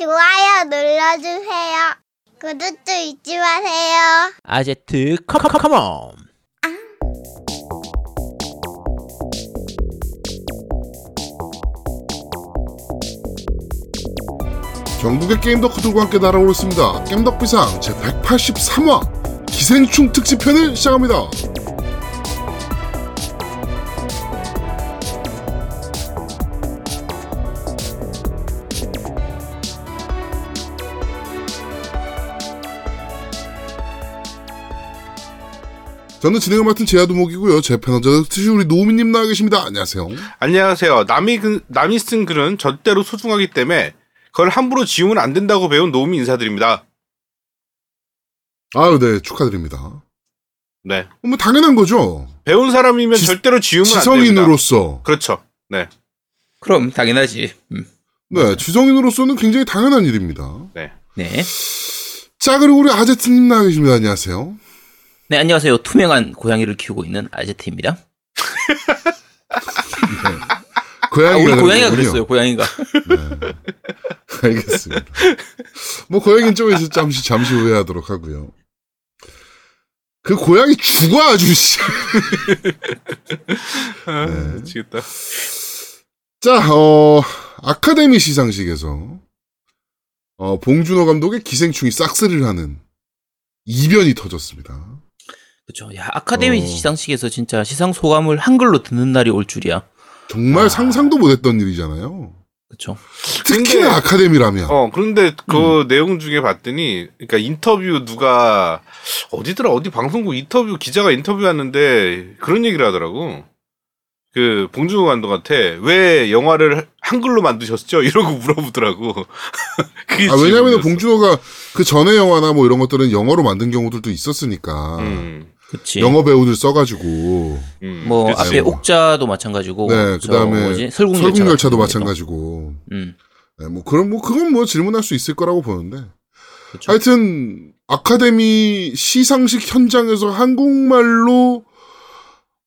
좋아요 눌러주세요. 구독도 잊지 마세요. 아제트 컴컴컴온 전국의 게임 덕후들과 함께 날아오르습니다. 겜덕비상 제 183화 기생충 특집편을 시작합니다. 저는 진행을 맡은 제아두목이고요. 제 패널저 특히 우리 노미님 나와 계십니다. 안녕하세요. 안녕하세요. 남이 그, 남이 쓴 글은 절대로 소중하기 때문에 그걸 함부로 지우면 안 된다고 배운 노미 인사드립니다. 아유, 네, 축하드립니다. 네. 뭐 당연한 거죠. 배운 사람이면 지- 절대로 지우면 안 됩니다. 지성인으로서. 그렇죠. 네. 그럼 당연하지. 음. 네, 지성인으로서는 굉장히 당연한 일입니다. 네. 네. 자, 그리고 우리 아제트님 나와 계십니다. 안녕하세요. 네, 안녕하세요. 투명한 고양이를 키우고 있는 아제트입니다. 아, 고양이가 우리 고양이가. 그랬어요, 고양이가. 네. 알겠습니다. 뭐 고양이는 좀 이제 잠시 잠시 후회하도록 하고요. 그 고양이 죽어 아주 씨. 아, 네. 미치겠다. 자, 어 아카데미 시상식에서 어 봉준호 감독의 기생충이 싹쓸이를 하는 이변이 터졌습니다. 그렇죠. 야, 아카데미 어. 시상식에서 진짜 시상 소감을 한글로 듣는 날이 올 줄이야. 정말 아. 상상도 못했던 일이잖아요. 그렇죠. 특히나 근데- 아카데미라면. 어, 그런데 그 음. 내용 중에 봤더니, 그러니까 인터뷰 누가, 어디더라, 어디 방송국 인터뷰, 기자가 인터뷰하는데 그런 얘기를 하더라고. 그, 봉준호 감독한테 왜 영화를 한글로 만드셨죠? 이러고 물어보더라고. 그게 아, 왜냐면. 봉준호가 그 전에 영화나 뭐 이런 것들은 영어로 만든 경우들도 있었으니까. 음, 그치. 영어 배우들 써가지고. 음, 뭐 그치. 앞에 옥자도 마찬가지고 네, 저 그다음에? 설국열차 설국열차도 경우에도. 마찬가지고. 음. 네, 뭐 그런 뭐 그건 뭐 질문할 수 있을 거라고 보는데. 그렇죠. 하여튼 아카데미 시상식 현장에서 한국말로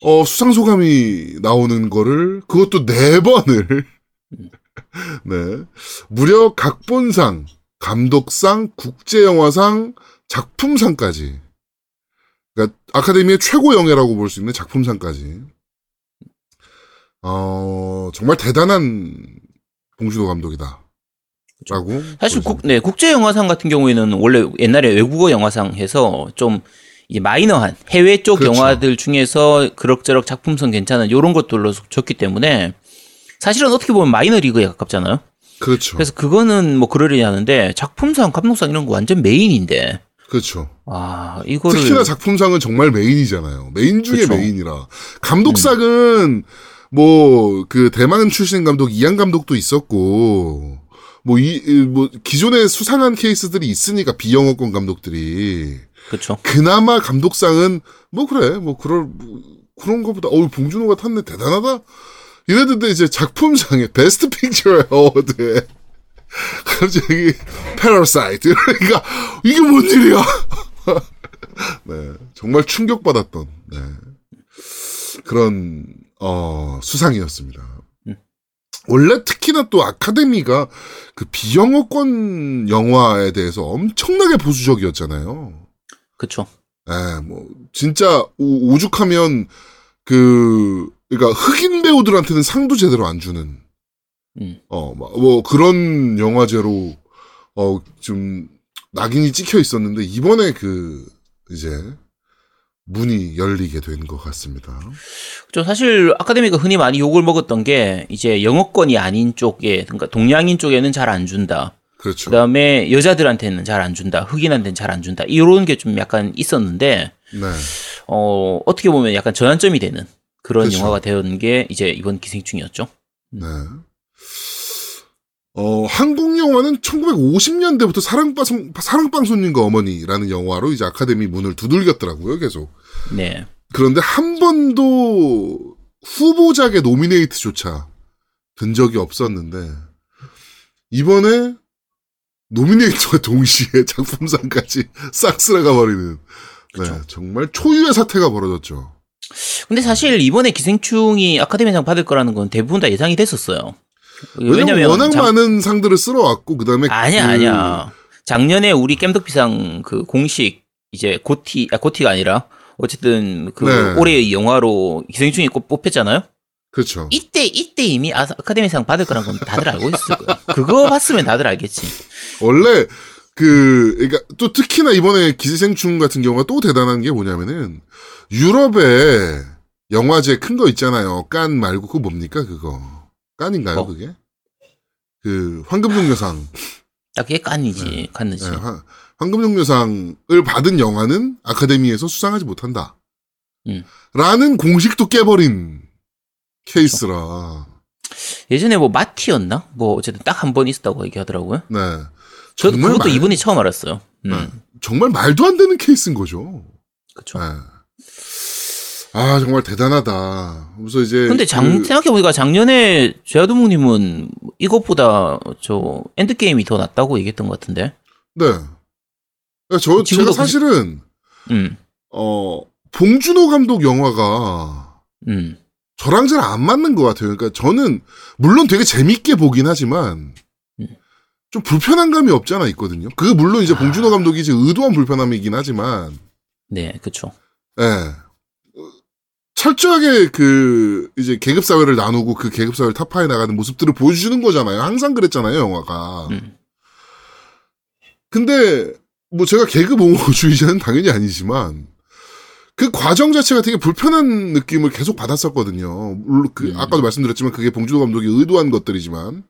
어 수상 소감이 나오는 거를 그것도 네 번을 네 무려 각본상, 감독상, 국제영화상, 작품상까지 그러니까 아카데미의 최고 영예라고 볼 수 있는 작품상까지 어 정말 대단한 봉준호 감독이다. 라고 사실 볼 국, 네, 국제 영화상 같은 경우에는 원래 옛날에 외국어 영화상 해서 좀 이제 마이너한 해외 쪽 그렇죠. 영화들 중에서 그럭저럭 작품성 괜찮은 요런 것들로 줬기 때문에 사실은 어떻게 보면 마이너 리그에 가깝잖아요. 그렇죠. 그래서 그거는 뭐 그러려니 하는데 작품상, 감독상 이런 거 완전 메인인데 그렇죠. 아, 이거를 특히나 작품상은 정말 메인이잖아요. 메인 중에 그쵸. 메인이라. 감독상은 뭐그 대만 출신 감독 이안 감독도 있었고 뭐이뭐 기존에 수상한 케이스들이 있으니까 비영어권 감독들이 그렇죠. 그나마 감독상은 뭐 그래 뭐 그럴 뭐 그런 거보다 어우 봉준호가 탔네 대단하다 이랬는데 이제 작품상에 Best Picture Award에 갑자기 Parasite 그러니까 이게 뭔 일이야 네 정말 충격받았던 네 그런 어 수상이었습니다 음. 원래 특히나 또 아카데미가 그 비영어권 영화에 대해서 엄청나게 보수적이었잖아요. 그렇죠. 예, 뭐 진짜 오, 죽하면 그 그러니까 흑인 배우들한테는 상도 제대로 안 주는 음. 어 뭐 그런 영화제로 어 좀 낙인이 찍혀 있었는데 이번에 그 이제 문이 열리게 된 것 같습니다. 저 사실 아카데미가 흔히 많이 욕을 먹었던 게 이제 영어권이 아닌 쪽에 그러니까 동양인 쪽에는 잘 안 준다. 그렇죠. 그다음에 여자들한테는 잘 안 준다. 흑인한테는 잘 안 준다. 이런 게 좀 약간 있었는데 네. 어 어떻게 보면 약간 전환점이 되는 그런 그렇죠. 영화가 되는 게 이제 이번 기생충이었죠. 네. 어, 한국 영화는 1950년대부터 사랑방, 사랑방손님과 어머니라는 영화로 이제 아카데미 문을 두들겼더라고요, 계속. 네. 그런데 한 번도 후보작의 노미네이트조차 된 적이 없었는데, 이번에 노미네이트와 동시에 작품상까지 싹 쓸어가 버리는, 네, 정말 초유의 사태가 벌어졌죠. 근데 사실 이번에 기생충이 아카데미상 받을 거라는 건 대부분 다 예상이 됐었어요. 왜냐면 워낙 장- 많은 상들을 쓸어왔고 그다음에 아니야 그- 아니야. 작년에 우리 겜덕비상 그 공식 이제 고티 아 고티가 아니라 어쨌든 그 네. 올해의 영화로 기생충이 꼭 뽑혔잖아요. 그렇죠. 이때 이때 이미 아- 아카데미상 받을 거란 건 다들 알고 있을 거야. 그거 봤으면 다들 알겠지. 원래 그 그러니까 또 특히나 이번에 기생충 같은 경우가 또 대단한 게 뭐냐면은 유럽에 영화제 큰 거 있잖아요. 깐 말고 그거 뭡니까 그거 깐인가요 어. 그게? 그 황금종려상, 딱 그게 깐이지, 깐이지. 네, 화- 황금종려상을 받은 영화는 아카데미에서 수상하지 못한다. 음. 라는 공식도 깨버린 케이스라. 예전에 뭐 마티였나? 뭐 어쨌든 딱 한 번 있었다고 얘기하더라고요. 네. 저도 그것도 말- 이번에 처음 알았어요. 음, 네. 정말 말도 안 되는 케이스인 거죠. 그쵸. 네. 아 정말 대단하다. 그래서 이제 근데 장, 그- 생각해 보니까 작년에 제아도목님은 이것보다 저 엔드 게임이 더 낫다고 얘기했던 것 같은데. 네. 그러니까 저 제가 사실은 음, 어 봉준호 감독 영화가 음, 저랑 잘 안 맞는 것 같아요. 그러니까 저는 물론 되게 재밌게 보긴 하지만 음. 좀 불편한 감이 없지 않아 있거든요. 그 물론 이제 아. 봉준호 감독이 이제 의도한 불편함이긴 하지만 네, 그쵸. 예. 어, 철저하게 그 이제 계급 사회를 나누고 그 계급 사회를 타파해 나가는 모습들을 보여주는 거잖아요. 항상 그랬잖아요, 영화가. 음, 근데 뭐 제가 계급 옹호주의자는 당연히 아니지만 그 과정 자체가 되게 불편한 느낌을 계속 받았었거든요. 물론 그 음. 아까도 말씀드렸지만 그게 봉준호 감독이 의도한 것들이지만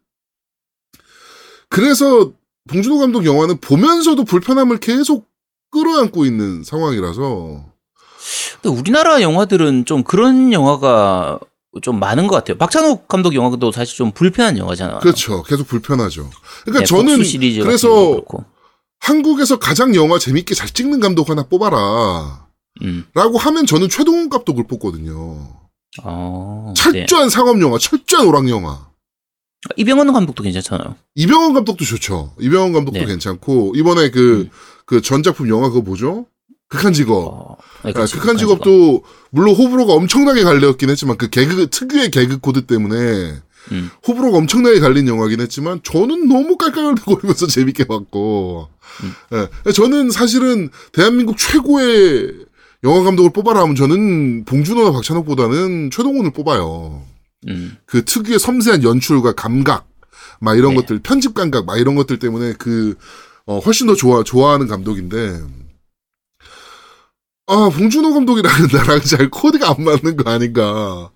그래서 봉준호 감독 영화는 보면서도 불편함을 계속 끌어안고 있는 상황이라서 근데 우리나라 영화들은 좀 그런 영화가 좀 많은 것 같아요. 박찬욱 감독 영화도 사실 좀 불편한 영화잖아요. 그렇죠. 계속 불편하죠. 그러니까 네, 저는 그래서. 한국에서 가장 영화 재밌게 잘 찍는 감독 하나 뽑아라. 음, 라고 하면 저는 최동훈 감독을 뽑거든요. 어, 네. 철저한 상업 영화, 철저한 오락 영화. 이병헌 감독도 괜찮잖아요. 이병헌 감독도 좋죠. 이병헌 감독도 네. 괜찮고 이번에 그 음. 그 전작품 영화 그거 뭐죠? 극한 직업. 어, 네, 아, 그치, 극한 직업. 직업도 물론 호불호가 엄청나게 갈렸긴 했지만 그 개그 특유의 개그 코드 때문에 음. 호불호가 엄청나게 갈린 영화긴 했지만 저는 너무 깔깔 거리면서 재밌게 봤고 음. 예. 저는 사실은 대한민국 최고의 영화 감독을 뽑아라 하면 저는 봉준호나 박찬욱보다는 최동훈을 뽑아요. 음, 그 특유의 섬세한 연출과 감각, 막 이런 네. 것들, 편집 감각, 막 이런 것들 때문에 그, 어, 훨씬 더 좋아, 좋아하는 감독인데, 아, 봉준호 감독이랑 나랑 잘 코드가 안 맞는 거 아닌가.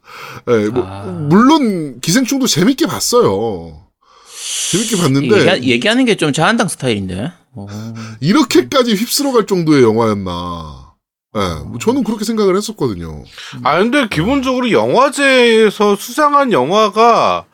예, 뭐, 아. 물론 기생충도 재밌게 봤어요. 재밌게 봤는데, 얘기, 얘기하는 게 좀 자한당 스타일인데. 어, 이렇게까지 휩쓸어 갈 정도의 영화였나. 예, 뭐 저는 그렇게 생각을 했었거든요. 아 근데 기본적으로 영화제에서 수상한 영화가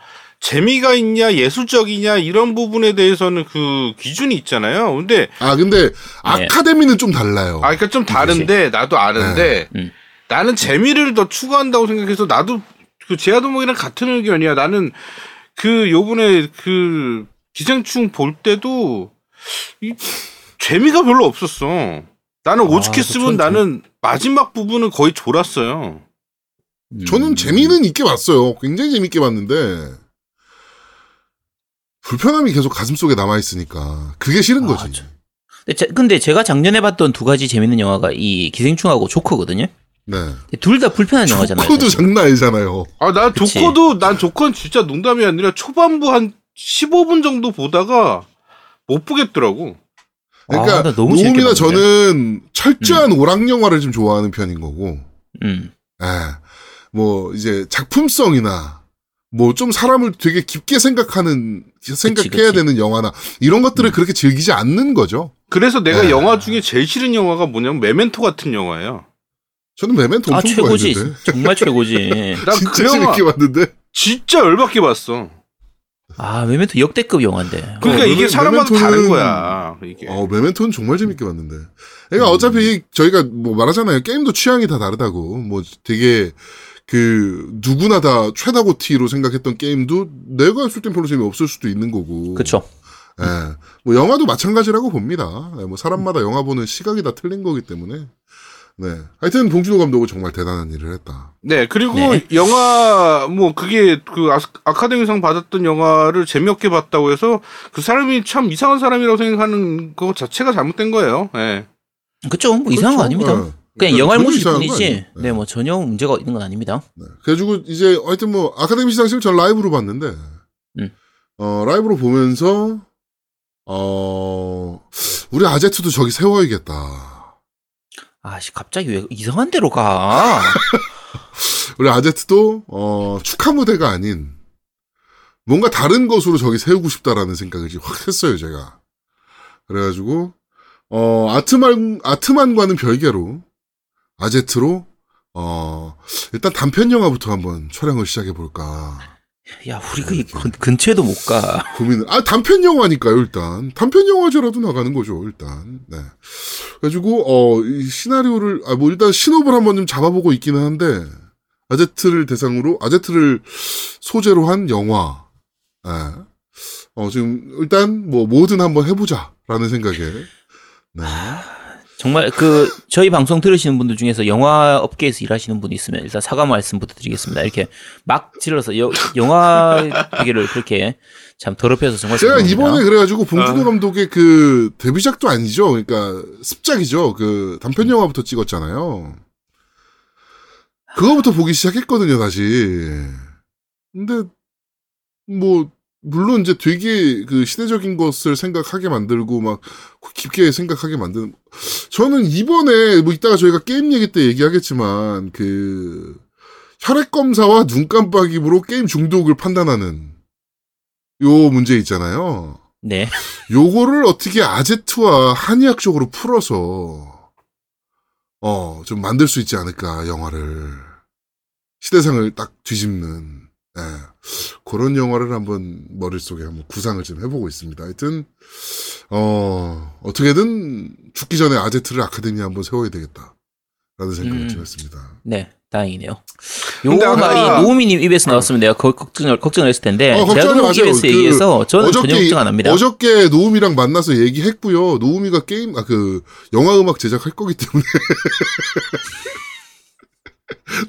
재미가 있냐 예술적이냐 이런 부분에 대해서는 그 기준이 있잖아요. 근데 아, 근데, 아카데미는 좀 달라요. 아 그러니까 좀 다른데 나도 아는데 음. 나는 재미를 더 추구한다고 생각해서 나도 그 제아도목이랑 같은 의견이야. 나는 그 요번에 그 기생충 볼 때도 이 재미가 별로 없었어. 나는 아, 오죽했으면 그쵸, 나는 마지막 부분은 거의 졸았어요. 음. 저는 재미는 있게 봤어요. 굉장히 재밌게 봤는데 불편함이 계속 가슴 속에 남아 있으니까 그게 싫은 아, 거지. 저- 근데, 제, 근데 제가 작년에 봤던 두 가지 재밌는 영화가 이 기생충하고 조커거든요. 네. 둘 다 불편한 영화잖아요. 조커도 사실. 장난 아니잖아요. 아, 난 그치. 조커도, 난 조커는 진짜 농담이 아니라 초반부 한 15분 정도 보다가 못 보겠더라고. 그러니까 아, 나 너무 재밌게 노움이나 봤는데. 저는 철저한 오락 영화를 좀 좋아하는 편인 거고, 음. 예. 뭐 이제 작품성이나 뭐 좀 사람을 되게 깊게 생각하는 생각해야 그치. 되는 영화나 이런 것들을 그렇게 즐기지 않는 거죠. 그래서 내가 아. 영화 중에 제일 싫은 영화가 뭐냐면 메멘토 같은 영화예요. 저는 메멘토 아, 엄청 최고지. 좋아했는데. 정말 최고지. 난 진짜 그 영화 재밌게 봤는데. 진짜 열받게 봤어. 아, 메멘토 역대급 영화인데. 그러니까 어, 이게 메- 사람마다 메멘토는- 다른 거야. 이게. 어, 메멘토는 정말 재밌게 봤는데. 그러니까 음. 어차피 저희가 뭐 말하잖아요. 게임도 취향이 다 다르다고. 뭐 되게 그 누구나 다 최다고 티로 생각했던 게임도 내가 했을 땐 별로 재미없을 수도 있는 거고. 그쵸. 예. 뭐 영화도 마찬가지라고 봅니다. 예, 뭐 사람마다 영화 보는 시각이 다 틀린 거기 때문에. 네. 하여튼 봉준호 감독은 정말 대단한 일을 했다. 네, 그리고 네. 영화, 뭐, 그게 그 아- 아카데미상 받았던 영화를 재미없게 봤다고 해서 그 사람이 참 이상한 사람이라고 생각하는 거 자체가 잘못된 거예요. 예. 그쵸? 뭐 이상한 거 그렇죠. 아닙니다. 네. 그냥 이상한 거 뿐이지. 네, 뭐 전혀 문제가 있는 건 아닙니다. 네. 그래가지고 이제 하여튼 뭐 아카데미 시상식을 전 라이브로 봤는데 음. 어 라이브로 보면서 어 우리 아제트도 저기 세워야겠다. 아씨, 갑자기 왜 이상한 데로 가? 우리 아제트도 어 축하 무대가 아닌 뭔가 다른 것으로 저기 세우고 싶다라는 생각을 확 했어요 제가. 그래가지고 어 아트만 아트만과는 별개로 아제트로 어 일단 단편 영화부터 한번 촬영을 시작해 볼까. 야, 우리 그 근- 근처에도 못 가. 고민을, 아, 단편 영화니까요, 일단. 단편 영화제라도 나가는 거죠, 일단. 네. 그래가지고, 어, 이 시나리오를, 아, 뭐, 일단 신호를 한번 좀 잡아보고 있기는 한데, 아제트를 대상으로, 아제트를 소재로 한 영화. 예. 어, 지금, 일단, 뭐, 뭐든 한번 해보자. 라는 생각에. 네. 정말 그 저희 방송 들으시는 분들 중에서 영화 업계에서 일하시는 분이 있으면 일단 사과 말씀부터 드리겠습니다. 이렇게 막 질러서 여- 영화 얘기를 그렇게 참 더럽혀서 정말 제가 죄송합니다. 이번에 그래가지고 봉준호 아. 감독의 그 데뷔작도 아니죠. 그러니까 습작이죠. 그 단편 영화부터 찍었잖아요. 그거부터 보기 시작했거든요, 다시. 근데 뭐 물론 이제 되게 그 시대적인 것을 생각하게 만들고 막 깊게 생각하게 만드는 저는 이번에 뭐 이따가 저희가 게임 얘기 때 얘기하겠지만 그 혈액 검사와 눈 깜빡임으로 게임 중독을 판단하는 요 문제 있잖아요. 네. 요거를 어떻게 아제트와 한의학적으로 풀어서 어 좀 만들 수 있지 않을까 영화를 시대상을 딱 뒤집는 예 그런 영화를 한번 머릿속에 한번 구상을 좀 해보고 있습니다. 하여튼 어 어떻게든 죽기 전에 아제트를 아카데미에 한번 세워야 되겠다 라는 생각을 음. 좀 했습니다. 네. 다행이네요. 요 아까- 말이 노우미님 입에서 나왔으면 내가 거- 걱정을 걱정을 했을 텐데 어, 제가 마세요. 입에서 그 얘기해서 저는 전혀 걱정 안 합니다. 어저께 노우미랑 만나서 얘기했고요. 노우미가 게임 아 그 영화 음악 제작할 거기 때문에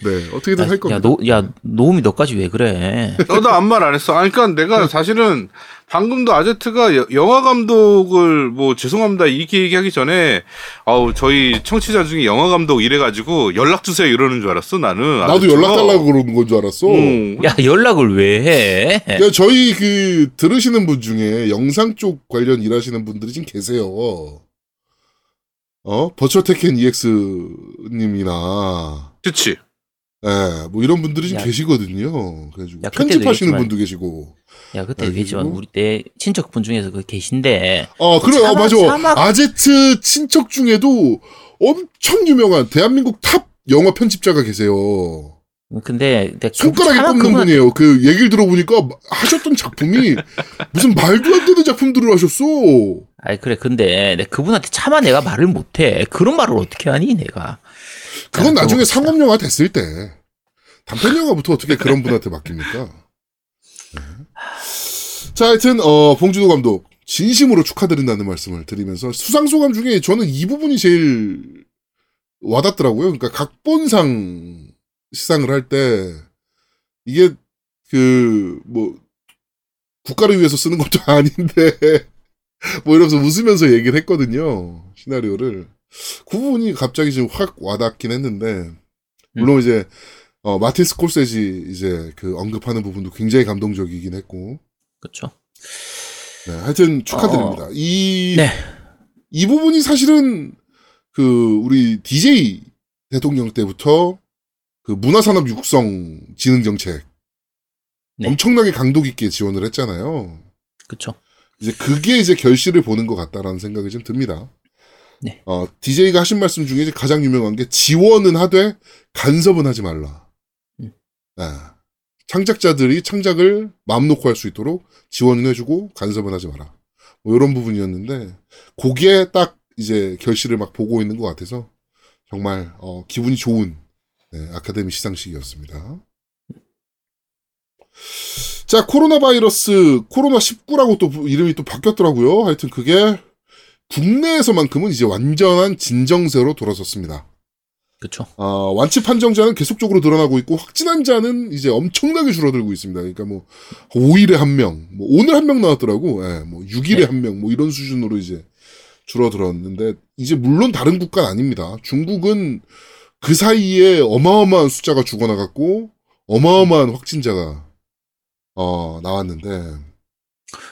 네 어떻게든 할 야, 겁니다. 노, 야, 노우미 너까지 왜 그래? 너도 아무 말안 했어. 아니, 그러니까 내가 사실은 방금도 아제트가 여- 영화 감독을 뭐 죄송합니다 이렇게 얘기하기 전에 아우 저희 청취자 중에 영화 감독 이래가지고 연락 주세요 이러는 줄 알았어 나는. 나도 아제트가. 연락 달라고 그러는 건 줄 알았어. 응. 야, 연락을 왜 해? 야, 저희 그 들으시는 분 중에 영상 쪽 관련 일하시는 분들이 지금 계세요. 어 Virtual Tekken EX 님이나 그치. 예, 뭐 이런 분들이 지금 야. 계시거든요. 그래가지고 야, 편집하시는 얘기했지만- 분도 계시고. 야, 그때 아, 얘기했지만 그리고? 우리 내 친척 분 중에서 그 계신데 어, 그래, 어, 차마- 맞아. 차마- 아제트 친척 중에도 엄청 유명한 대한민국 탑 영화 편집자가 계세요. 근데 손가락에 꼽는 그분- 분이에요. 그 얘기를 들어보니까 하셨던 작품이 무슨 말도 안 되는 작품들을 하셨어. 아이 그래 근데 그분한테 차마 내가 말을 못해 그런 말을 어떻게 하니 내가 그건 자, 나중에 또- 상업 영화 됐을 때 단편 영화부터 어떻게 그런 분한테 맡깁니까? 네. 자, 하여튼 어 봉준호 감독 진심으로 축하드린다는 말씀을 드리면서 수상 소감 중에 저는 이 부분이 제일 와닿더라고요. 그러니까 각본상 시상을 할 때 이게 그 뭐 국가를 위해서 쓰는 것도 아닌데 뭐 이러면서 웃으면서 얘기를 했거든요. 시나리오를. 그 부분이 갑자기 지금 확 와닿긴 했는데 물론 이제 어 마틴 스콜세지 이제 그 언급하는 부분도 굉장히 감동적이긴 했고 그렇죠 네, 하여튼 축하드립니다. 이, 네. 이 부분이 사실은 그 우리 DJ 대통령 때부터 그 문화산업 육성 진흥 정책 네. 엄청나게 강도 깊게 지원을 했잖아요. 그렇죠 이제 그게 이제 결실을 보는 것 같다라는 생각이 좀 듭니다. 네. 어, DJ가 하신 말씀 중에 가장 유명한 게 지원은 하되 간섭은 하지 말라. 음. 네. 창작자들이 창작을 마음 놓고 할 수 있도록 지원은 해주고 간섭은 하지 마라. 뭐 이런 부분이었는데 거기에 딱 이제 결실을 막 보고 있는 것 같아서 정말 어, 기분이 좋은 네, 아카데미 시상식이었습니다. 자, 코로나 바이러스, 코로나 19라고 또 이름이 또 바뀌었더라고요. 하여튼 그게 국내에서만큼은 이제 완전한 진정세로 돌아섰습니다. 그쵸. 어, 완치 판정자는 계속적으로 늘어나고 있고 확진한 자는 이제 엄청나게 줄어들고 있습니다. 그러니까 뭐 5일에 한 명, 뭐 오늘 한 명 나왔더라고. 예, 뭐 6일에 네. 한 명, 뭐 이런 수준으로 이제 줄어들었는데 이제 물론 다른 국가는 아닙니다. 중국은 그 사이에 어마어마한 숫자가 죽어나갔고 어마어마한 확진자가 어 나왔는데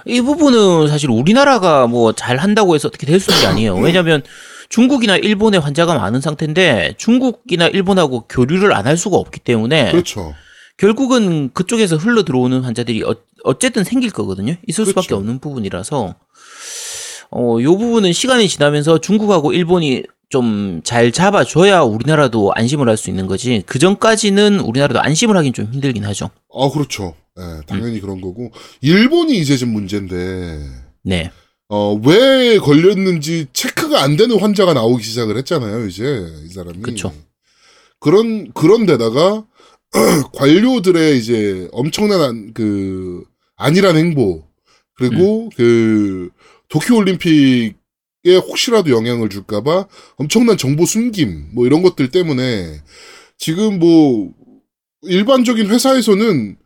이 부분은 사실 우리나라가 뭐 잘 한다고 해서 어떻게 될수 있는 게 아니에요. 왜냐하면 중국이나 일본에 환자가 많은 상태인데 중국이나 일본하고 교류를 안 할 수가 없기 때문에 그렇죠. 결국은 그쪽에서 흘러 들어오는 환자들이 어, 어쨌든 생길 거거든요. 있을 수밖에 그렇죠. 없는 부분이라서 어, 요 부분은 시간이 지나면서 중국하고 일본이 좀 잘 잡아줘야 우리나라도 안심을 할 수 있는 거지. 그 전까지는 우리나라도 안심을 하긴 좀 힘들긴 하죠. 아 그렇죠. 예, 당연히 음. 그런 거고 일본이 이제 좀 문제인데 네. 어, 왜 걸렸는지 체크가 안 되는 환자가 나오기 시작을 했잖아요, 이제, 이 사람이. 그쵸. 그런, 그런 데다가, 관료들의 이제 엄청난, 안- 그, 안일한 행보, 그리고 그, 도쿄 올림픽 에 혹시라도 영향을 줄까봐 엄청난 정보 숨김, 뭐 이런 것들 때문에, 지금 뭐, 일반적인 회사에서는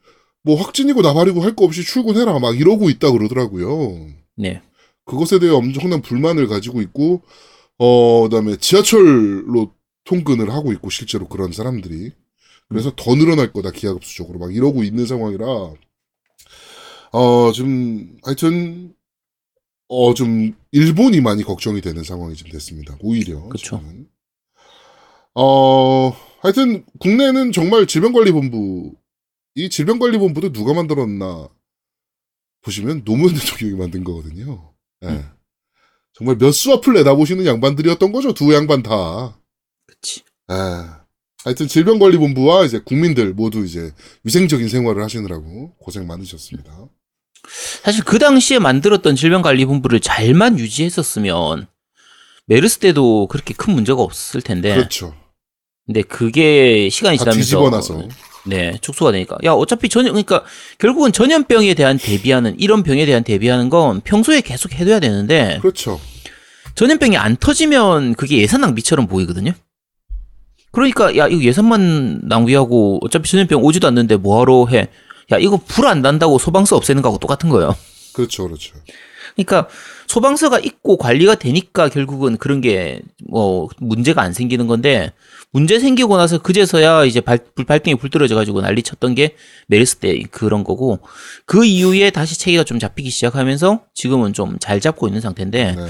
뭐 확진이고 나발이고 할 거 없이 출근해라, 막 이러고 있다 그러더라고요. 네. 그것에 대해 엄청난 불만을 가지고 있고, 어, 그 다음에 지하철로 통근을 하고 있고, 실제로 그런 사람들이. 그래서 더 늘어날 거다, 기하급수적으로. 막 이러고 있는 상황이라, 어, 좀, 하여튼, 어, 좀, 일본이 많이 걱정이 되는 상황이 좀 됐습니다. 오히려. 지금은. 어, 하여튼, 국내는 정말 질병관리본부, 이 질병관리본부도 누가 만들었나, 보시면 노무현 대통령이 만든 거거든요. 예. 음. 정말 몇 수 앞을 내다보시는 양반들이었던 거죠. 두 양반 다. 그치. 예. 하여튼 질병관리본부와 이제 국민들 모두 이제 위생적인 생활을 하시느라고 고생 많으셨습니다. 사실 그 당시에 만들었던 질병관리본부를 잘만 유지했었으면 메르스 때도 그렇게 큰 문제가 없을 텐데. 그렇죠. 근데 그게 시간이 다 지나면서 뒤집어놔서. 네, 축소가 되니까. 야, 어차피 전염, 그러니까 결국은 전염병에 대한 대비하는, 이런 병에 대한 대비하는 건 평소에 계속 해둬야 되는데, 그렇죠. 전염병이 안 터지면 그게 예산 낭비처럼 보이거든요? 그러니까, 야, 이거 예산만 낭비하고 어차피 전염병 오지도 않는데 뭐하러 해. 야, 이거 불 안 난다고 소방서 없애는 거하고 똑같은 거예요. 그렇죠. 그렇죠. 그러니까 소방서가 있고 관리가 되니까 결국은 그런 게 뭐 문제가 안 생기는 건데 문제 생기고 나서 그제서야 이제 발, 불 발등에 불 떨어져 가지고 난리 쳤던 게 메르스 때 그런 거고 그 이후에 다시 체계가 좀 잡히기 시작하면서 지금은 좀 잘 잡고 있는 상태인데 네.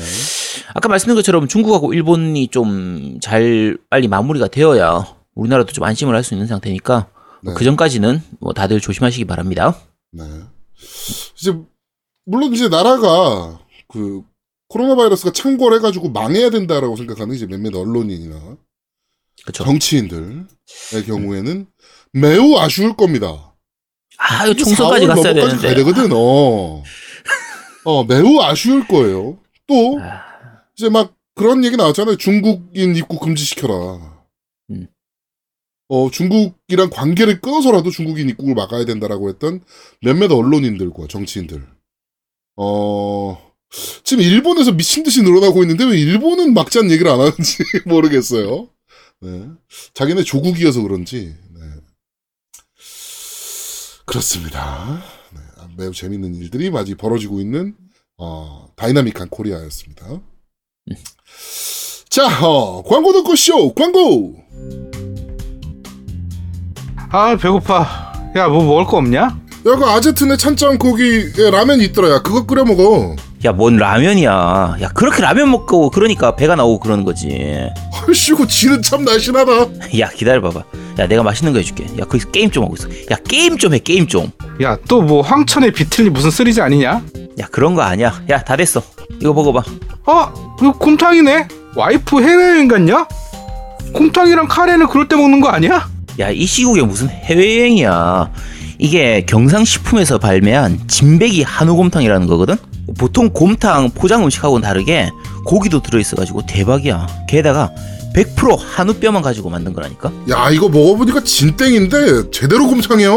아까 말씀드린 것처럼 중국하고 일본이 좀 잘 빨리 마무리가 되어야 우리나라도 좀 안심을 할 수 있는 상태니까 네. 그 전까지는 뭐 다들 조심하시기 바랍니다. 네. 이제 물론 이제 나라가 그 코로나 바이러스가 창궐해 가지고 망해야 된다라고 생각하는 이제 몇몇 언론인이나 그렇죠. 정치인들의 경우에는 매우 아쉬울 겁니다. 아, 이거 총선까지 4월 갔어야 되는데. 가야 되거든. 어. 어, 매우 아쉬울 거예요. 또 아. 이제 막 그런 얘기 나왔잖아요. 중국인 입국 금지시켜라. 음. 어, 중국이랑 관계를 끊어서라도 중국인 입국을 막아야 된다라고 했던 몇몇 언론인들과 정치인들. 어, 지금 일본에서 미친 듯이 늘어나고 있는데 왜 일본은 막자는 얘기를 안 하는지 모르겠어요. 네. 자기네 조국이어서 그런지. 네. 그렇습니다. 네, 아, 매우 재밌는 일들이 많이 벌어지고 있는 어, 다이나믹한 코리아였습니다. 자, 어, 광고 듣고 쇼 광고. 아 배고파. 야 뭐 먹을 거 없냐? 야, 그 아제트네 찬장 고기에 라면 있더라. 야, 그거 끓여 먹어. 야, 뭔 라면이야. 야, 그렇게 라면 먹고 그러니까 배가 나오고 그러는 거지. 얼씨구 지는 참 날씬하다. 야, 기다려봐봐. 야, 내가 맛있는 거 해줄게. 야, 거기서 게임 좀 하고 있어. 야, 게임 좀 해, 게임 좀. 야 또 뭐 황천의 비틀리 무슨 three지 아니냐? 야, 그런 거 아니야. 야, 다 됐어. 이거 먹어봐. 어 이거 곰탕이네. 와이프 해외여행 갔냐? 곰탕이랑 카레는 그럴 때 먹는 거 아니야? 야, 이 시국에 무슨 해외여행이야. 이게 경상식품에서 발매한 진백이 한우곰탕이라는 거거든? 보통 곰탕 포장 음식하고는 다르게 고기도 들어있어가지고 대박이야. 게다가 100% 한우뼈만 가지고 만든 거라니까? 야, 이거 먹어보니까 진땡인데 제대로 곰탕이야.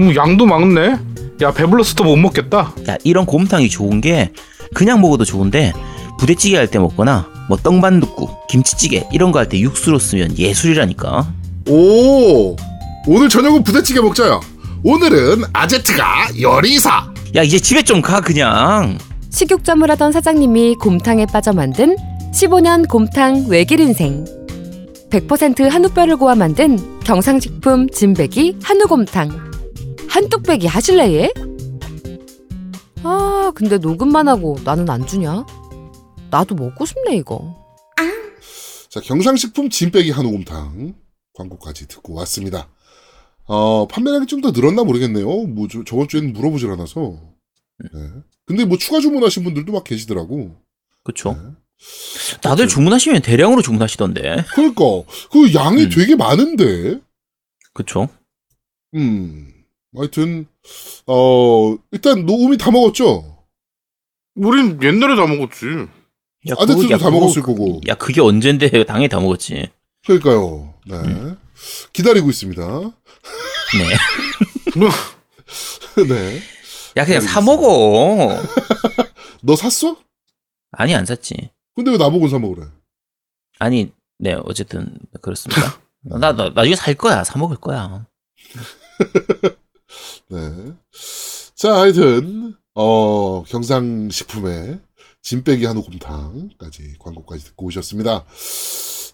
음, 양도 많네. 야 배불러서 또 못 먹겠다. 야, 이런 곰탕이 좋은 게 그냥 먹어도 좋은데 부대찌개 할 때 먹거나 뭐 떡만둣국, 김치찌개 이런 거 할 때 육수로 쓰면 예술이라니까. 오 오늘 저녁은 부대찌개 먹자야. 오늘은 아제트가 요리사. 야 이제 집에 좀 가 그냥. 식육점을 하던 사장님이 곰탕에 빠져 만든 15년 곰탕 외길 인생. 100% 한우뼈를 고아 만든 경상식품 진백이 한우곰탕. 한뚝배기 하실래예? 아, 근데 녹음만 하고 나는 안 주냐? 나도 먹고 싶네 이거. 자 경상식품 진빼기 한우곰탕 광고까지 듣고 왔습니다. 어 판매량이 좀 더 늘었나 모르겠네요. 뭐 저, 저번 주에는 물어보질 않아서. 네. 근데 뭐 추가 주문하신 분들도 막 계시더라고. 그쵸. 네. 다들 주문하시면 대량으로 주문하시던데. 그러니까 그 양이 음. 되게 많은데. 그쵸. 음. 하여튼 어 일단 노움이 다 먹었죠. 우린 옛날에 다 먹었지. 야, 그거- 야, 다 먹었을 그거- 거고. 야 그게 언젠데 당연히 다 먹었지. 그러니까요. 네. 음. 기다리고 있습니다. 네. 네. 야 그냥 사 먹어. 너 샀어? 아니 안 샀지. 근데 왜 나보고 사 먹으래? 아니 네 어쨌든 그렇습니다. 나, 나 나중에 살 거야. 사 먹을 거야. 네. 자, 하여튼, 어, 경상식품의 진빼기 한우 곰탕까지 광고까지 듣고 오셨습니다.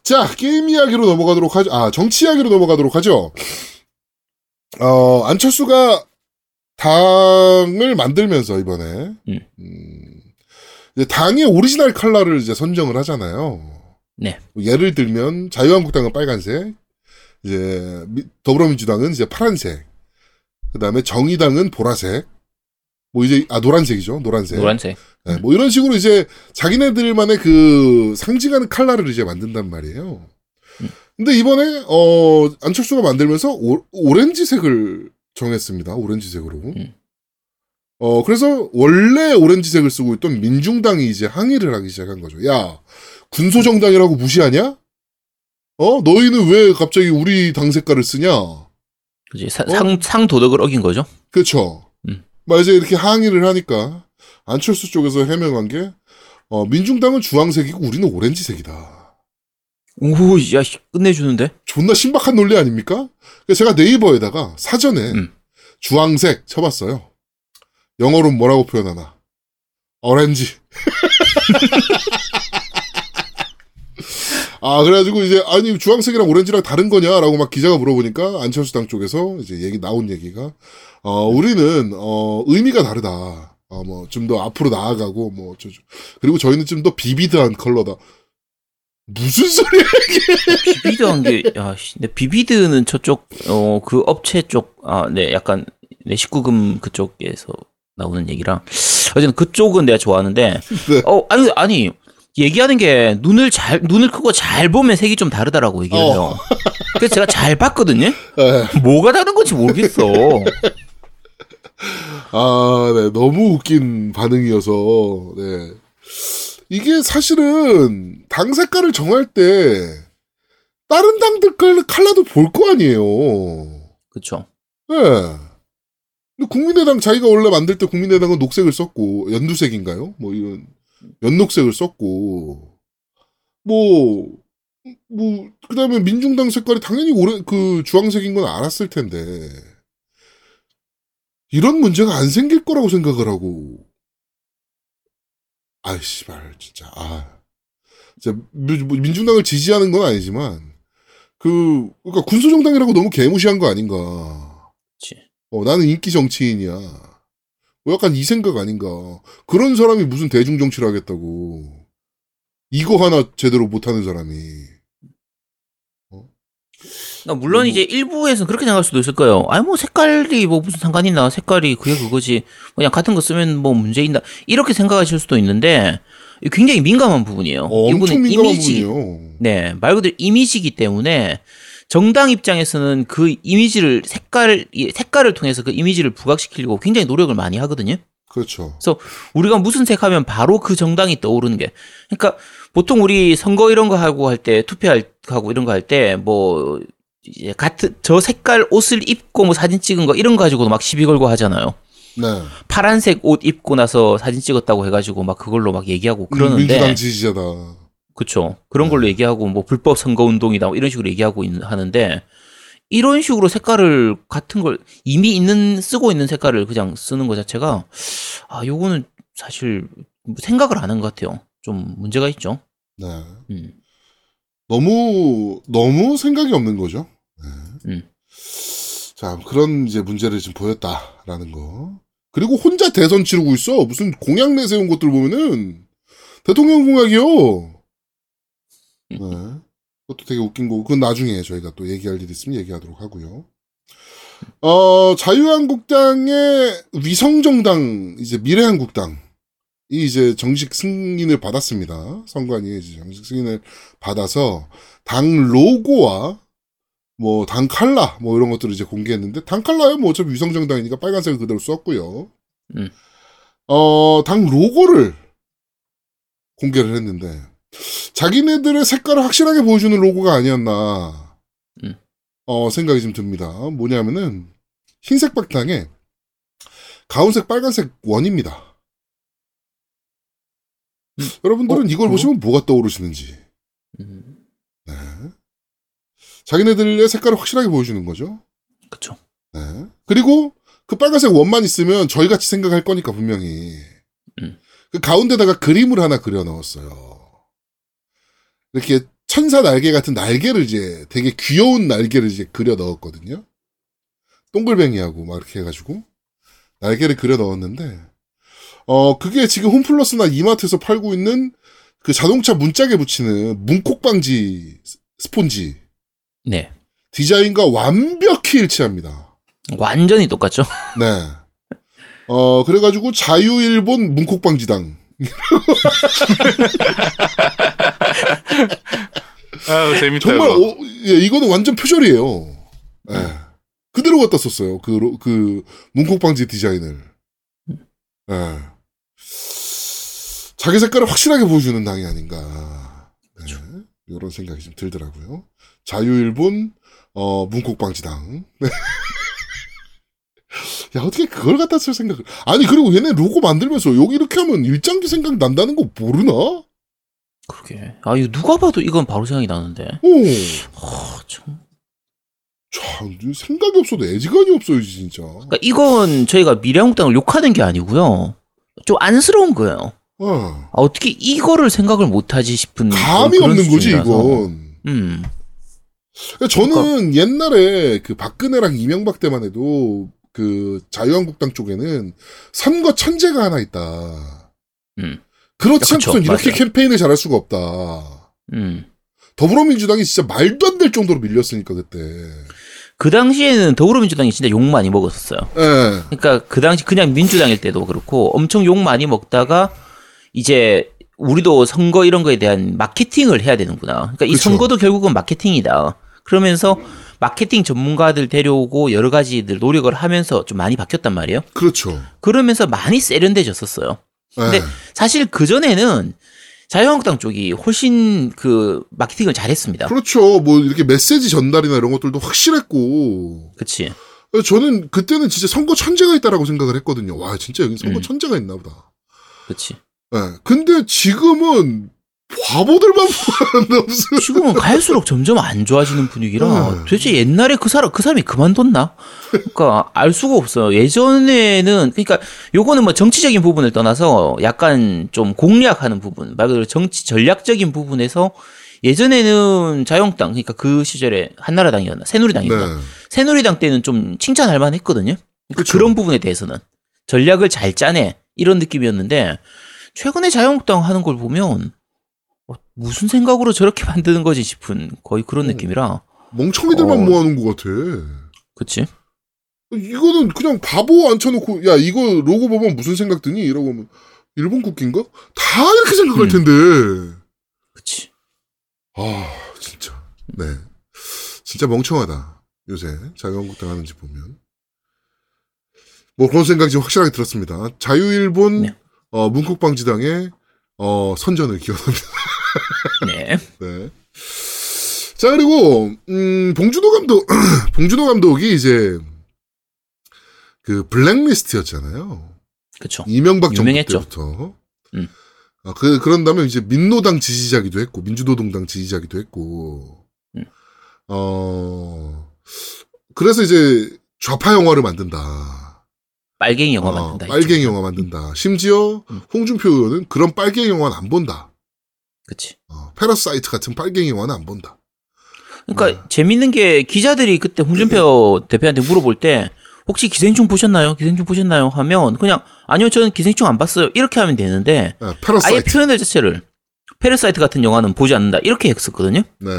자, 게임 이야기로 넘어가도록 하죠. 아, 정치 이야기로 넘어가도록 하죠. 어, 안철수가 당을 만들면서 이번에, 음. 음, 당의 오리지널 컬러를 이제 선정을 하잖아요. 네. 예를 들면 자유한국당은 빨간색, 이제 미- 더불어민주당은 이제 파란색, 그 다음에 정의당은 보라색, 뭐 이제 아 노란색이죠, 노란색. 노란색. 네, 뭐 이런 식으로 이제 자기네들만의 그 상징하는 칼라를 이제 만든단 말이에요. 음. 근데 이번에 어 안철수가 만들면서 오, 오렌지색을 정했습니다. 오렌지색으로. 음. 어 그래서 원래 오렌지색을 쓰고 있던 민중당이 이제 항의를 하기 시작한 거죠. 야 군소 정당이라고 무시하냐? 어 너희는 왜 갑자기 우리 당 색깔을 쓰냐? 그지 사- 어? 상, 상 도덕을 어긴 거죠. 그렇죠. 음. 막 이제 이렇게 항의를 하니까 안철수 쪽에서 해명한 게 어, 민중당은 주황색이고 우리는 오렌지색이다. 오, 야 씨, 끝내주는데. 존나 신박한 논리 아닙니까? 제가 네이버에다가 사전에 음. 주황색 쳐봤어요. 영어로 뭐라고 표현하나? 오렌지. 아, 그래가지고 이제, 아니, 주황색이랑 오렌지랑 다른 거냐라고 막 기자가 물어보니까 안철수 당 쪽에서 이제 얘기, 나온 얘기가, 어, 우리는, 어, 의미가 다르다. 어, 뭐, 좀 더 앞으로 나아가고, 뭐, 어쩌죠. 그리고 저희는 좀 더 비비드한 컬러다. 무슨 소리야? 비비드 한 게, 야, 씨, 근데 비비드는 저쪽, 어, 그 업체 쪽, 아, 네, 약간, 내 식구금 그쪽에서 나오는 얘기랑, 어쨌든 그쪽은 내가 좋아하는데, 네. 어, 아니, 아니, 얘기하는 게 눈을 잘, 눈을 크고 잘 보면 색이 좀 다르다라고 얘기를 어. 해요. 그래서 제가 잘 봤거든요? 에. 뭐가 다른 건지 모르겠어. 아, 네. 너무 웃긴 반응이어서, 네. 이게 사실은 당 색깔을 정할 때 다른 당들 칼- 칼라도 볼 거 아니에요. 그쵸. 예. 근데 국민의당 자기가 원래 만들 때 국민의당은 녹색을 썼고 연두색인가요? 뭐 이런 연녹색을 썼고 뭐뭐 그다음에 민중당 색깔이 당연히 오래 그 주황색인 건 알았을 텐데 이런 문제가 안 생길 거라고 생각을 하고 아이 씨발 진짜 아 진짜 민- 뭐 민중당을 지지하는 건 아니지만 그 그러니까 군소 정당이라고 너무 개무시한 거 아닌가 그치. 어, 나는 인기 정치인이야. 뭐 약간 이 생각 아닌가. 그런 사람이 무슨 대중 정치를 하겠다고. 이거 하나 제대로 못하는 사람이. 그러니까 물론 뭐- 이제 일부에서는 그렇게 생각할 수도 있을 거예요. 아니 뭐 색깔이 뭐 무슨 상관 있나? 색깔이 그게 그거지. 그냥 같은 거 쓰면 뭐 문제 있나? 이렇게 생각하실 수도 있는데 굉장히 민감한 부분이에요. 어, 민감한 이미지. 부분이요. 네, 말 그대로 이미지이기 때문에 정당 입장에서는 그 이미지를 색깔 이 색깔을 통해서 그 이미지를 부각시키려고 굉장히 노력을 많이 하거든요. 그렇죠. 우리가 무슨 색 하면 바로 그 정당이 떠오르는 게. 그러니까 보통 우리 선거 이런 거 하고 할 때 투표할 하고 이런 거 할 때 뭐 이제 같은 저 색깔 옷을 입고 뭐 사진 찍은 거 이런 거 가지고도 막 시비 걸고 하잖아요. 네. 파란색 옷 입고 나서 사진 찍었다고 해가지고 막 그걸로 막 얘기하고 민주당 그러는데 지지자다. 그쵸. 그런 걸로 얘기하고 뭐 불법 선거 운동이다 뭐 이런 식으로 얘기하고 있, 하는데 이런 식으로 색깔을 같은 걸 이미 있는 쓰고 있는 색깔을 그냥 쓰는 것 자체가 아 요거는 사실 생각을 안 한 것 같아요. 좀 문제가 있죠. 네. 음. 너무 너무 생각이 없는 거죠. 네. 음. 자 그런 이제 문제를 지금 보였다라는 거. 그리고 혼자 대선 치르고 있어. 무슨 공약 내세운 것들 보면은 대통령 공약이요. 네. 그것도 되게 웃긴 거고 그건 나중에 저희가 또 얘기할 일 있으면 얘기하도록 하고요. 어 자유한국당의 위성정당 이제 미래한국당 이 이제 정식 승인을 받았습니다. 선관위 이제 정식 승인을 받아서 당 로고와 뭐 당 칼라 뭐 이런 것들을 이제 공개했는데 당 칼라야 뭐 어차피 위성 정당이니까 빨간색을 그대로 썼고요. 음. 어당 로고를 공개를 했는데 자기네들의 색깔을 확실하게 보여주는 로고가 아니었나 음. 어 생각이 좀 듭니다. 뭐냐면은 흰색 바탕에 가운색 빨간색 원입니다. 여러분들은 어, 이걸 그거? 보시면 뭐가 떠오르시는지. 음, 네. 자기네들의 색깔을 확실하게 보여주는 거죠. 그쵸. 네. 그리고 그 빨간색 원만 있으면 저희 같이 생각할 거니까 분명히. 음. 그 가운데다가 그림을 하나 그려 넣었어요. 이렇게 천사 날개 같은 날개를 이제 되게 귀여운 날개를 이제 그려 넣었거든요. 동글뱅이하고 막 이렇게 해가지고 날개를 그려 넣었는데 어 그게 지금 홈플러스나 이마트에서 팔고 있는 그 자동차 문짝에 붙이는 문콕방지 스- 스폰지 네. 디자인과 완벽히 일치합니다. 완전히 똑같죠. 네. 어, 그래가지고 자유일본 문콕방지당. 아 재밌다. 정말, 이거. 어, 예, 이거는 완전 표절이에요. 예. 그대로 갖다 썼어요. 그, 로- 그, 문콕방지 디자인을. 예. 자기 색깔을 확실하게 보여주는 당이 아닌가. 네. 이런 생각이 좀 들더라고요. 자유일본, 어, 문콕방지당. 네. 야, 어떻게 그걸 갖다 쓸 생각을. 아니, 그리고 얘네 로고 만들면서 여기 이렇게 하면 일장기 생각 난다는 거 모르나? 그러게. 아 이거 누가 봐도 이건 바로 생각이 나는데. 오. 아, 참. 참, 생각이 없어도 애지간히 없어요, 진짜. 그러니까 이건 저희가 미래한국당을 욕하는 게 아니고요. 좀 안쓰러운 거예요. 어. 아, 어떻게 이거를 생각을 못하지 싶은 감이 없는 거지, 수준이라서. 이건. 음, 그러니까 저는 옛날에 그 박근혜랑 이명박 때만 해도 그 자유한국당 쪽에는 선거 천재가 하나 있다. 음, 그렇지 않고선 이렇게 맞아요. 캠페인을 잘할 수가 없다. 음. 더불어민주당이 진짜 말도 안 될 정도로 밀렸으니까 그때. 그 당시에는 더불어민주당이 진짜 욕 많이 먹었었어요. 예. 그러니까 그 당시 그냥 민주당일 때도 그렇고 엄청 욕 많이 먹다가 이제 우리도 선거 이런 거에 대한 마케팅을 해야 되는구나. 그러니까 이 그쵸. 선거도 결국은 마케팅이다. 그러면서 마케팅 전문가들 데려오고 여러 가지들 노력을 하면서 좀 많이 바뀌었단 말이에요. 그렇죠. 그러면서 많이 세련돼졌었어요. 근데 예. 사실 그 전에는 자유한국당 쪽이 훨씬 그 마케팅을 잘했습니다. 그렇죠. 뭐 이렇게 메시지 전달이나 이런 것들도 확실했고. 그치? 저는 그때는 진짜 선거 천재가 있다라고 생각을 했거든요. 와, 진짜 여기 선거 음. 천재가 있나 보다. 그치? 예. 근데 지금은 바보들만 무슨. 지금은 갈수록 점점 안 좋아지는 분위기라 음. 도대체 옛날에 그 사람 그 사람이 그만뒀나? 그러니까 알 수가 없어요. 예전에는 그러니까 요거는 뭐 정치적인 부분을 떠나서 약간 좀 공략하는 부분, 말 그대로 정치 전략적인 부분에서 예전에는 자유한국당 그러니까 그 시절에 한나라당이었나 새누리당이었나 네. 새누리당 때는 좀 칭찬할 만했거든요. 그러니까. 그런 부분에 대해서는 전략을 잘 짜내 이런 느낌이었는데 최근에 자유한국당 하는 걸 보면 어, 무슨 생각으로 저렇게 만드는 거지 싶은 거의 그런 음. 느낌이라 멍청이들만 어. 모아놓은 것 같아. 그치? 이거는 그냥 바보 앉혀놓고, 야, 이거 로고 보면 무슨 생각 드니? 이러고 하면, 일본 국기인가? 다 이렇게 생각할 음. 텐데. 그치? 아, 진짜. 네. 진짜 멍청하다. 요새 자유한국당 하는지 보면. 뭐 그런 생각이 좀 확실하게 들었습니다. 자유일본 네. 어, 문콕방지당의 어, 선전을 기원합니다. 네. 네. 자 그리고 음, 봉준호 감독 봉준호 감독이 이제 그 블랙리스트였잖아요. 그쵸. 이명박 정부 유명했죠. 때부터. 음. 아, 그, 그런 다음에 이제 민노당 지지자기도 했고, 민주노동당 지지자기도 했고, 음. 어, 그래서 이제 좌파 영화를 만든다. 빨갱이 영화 어, 만든다. 빨갱이 영화 만든다. 심지어 음. 홍준표 의원은 그런 빨갱이 영화는 안 본다. 그치. 어, Parasite 같은 빨갱이 영화는 안 본다. 그러니까 재밌는 게 기자들이 그때 홍준표 대표한테 물어볼 때 혹시 기생충 보셨나요? 기생충 보셨나요? 하면 그냥 아니요 저는 기생충 안 봤어요. 이렇게 하면 되는데 아, 아예 Parasite. 표현을 자체를 Parasite 같은 영화는 보지 않는다 이렇게 했었거든요. 네.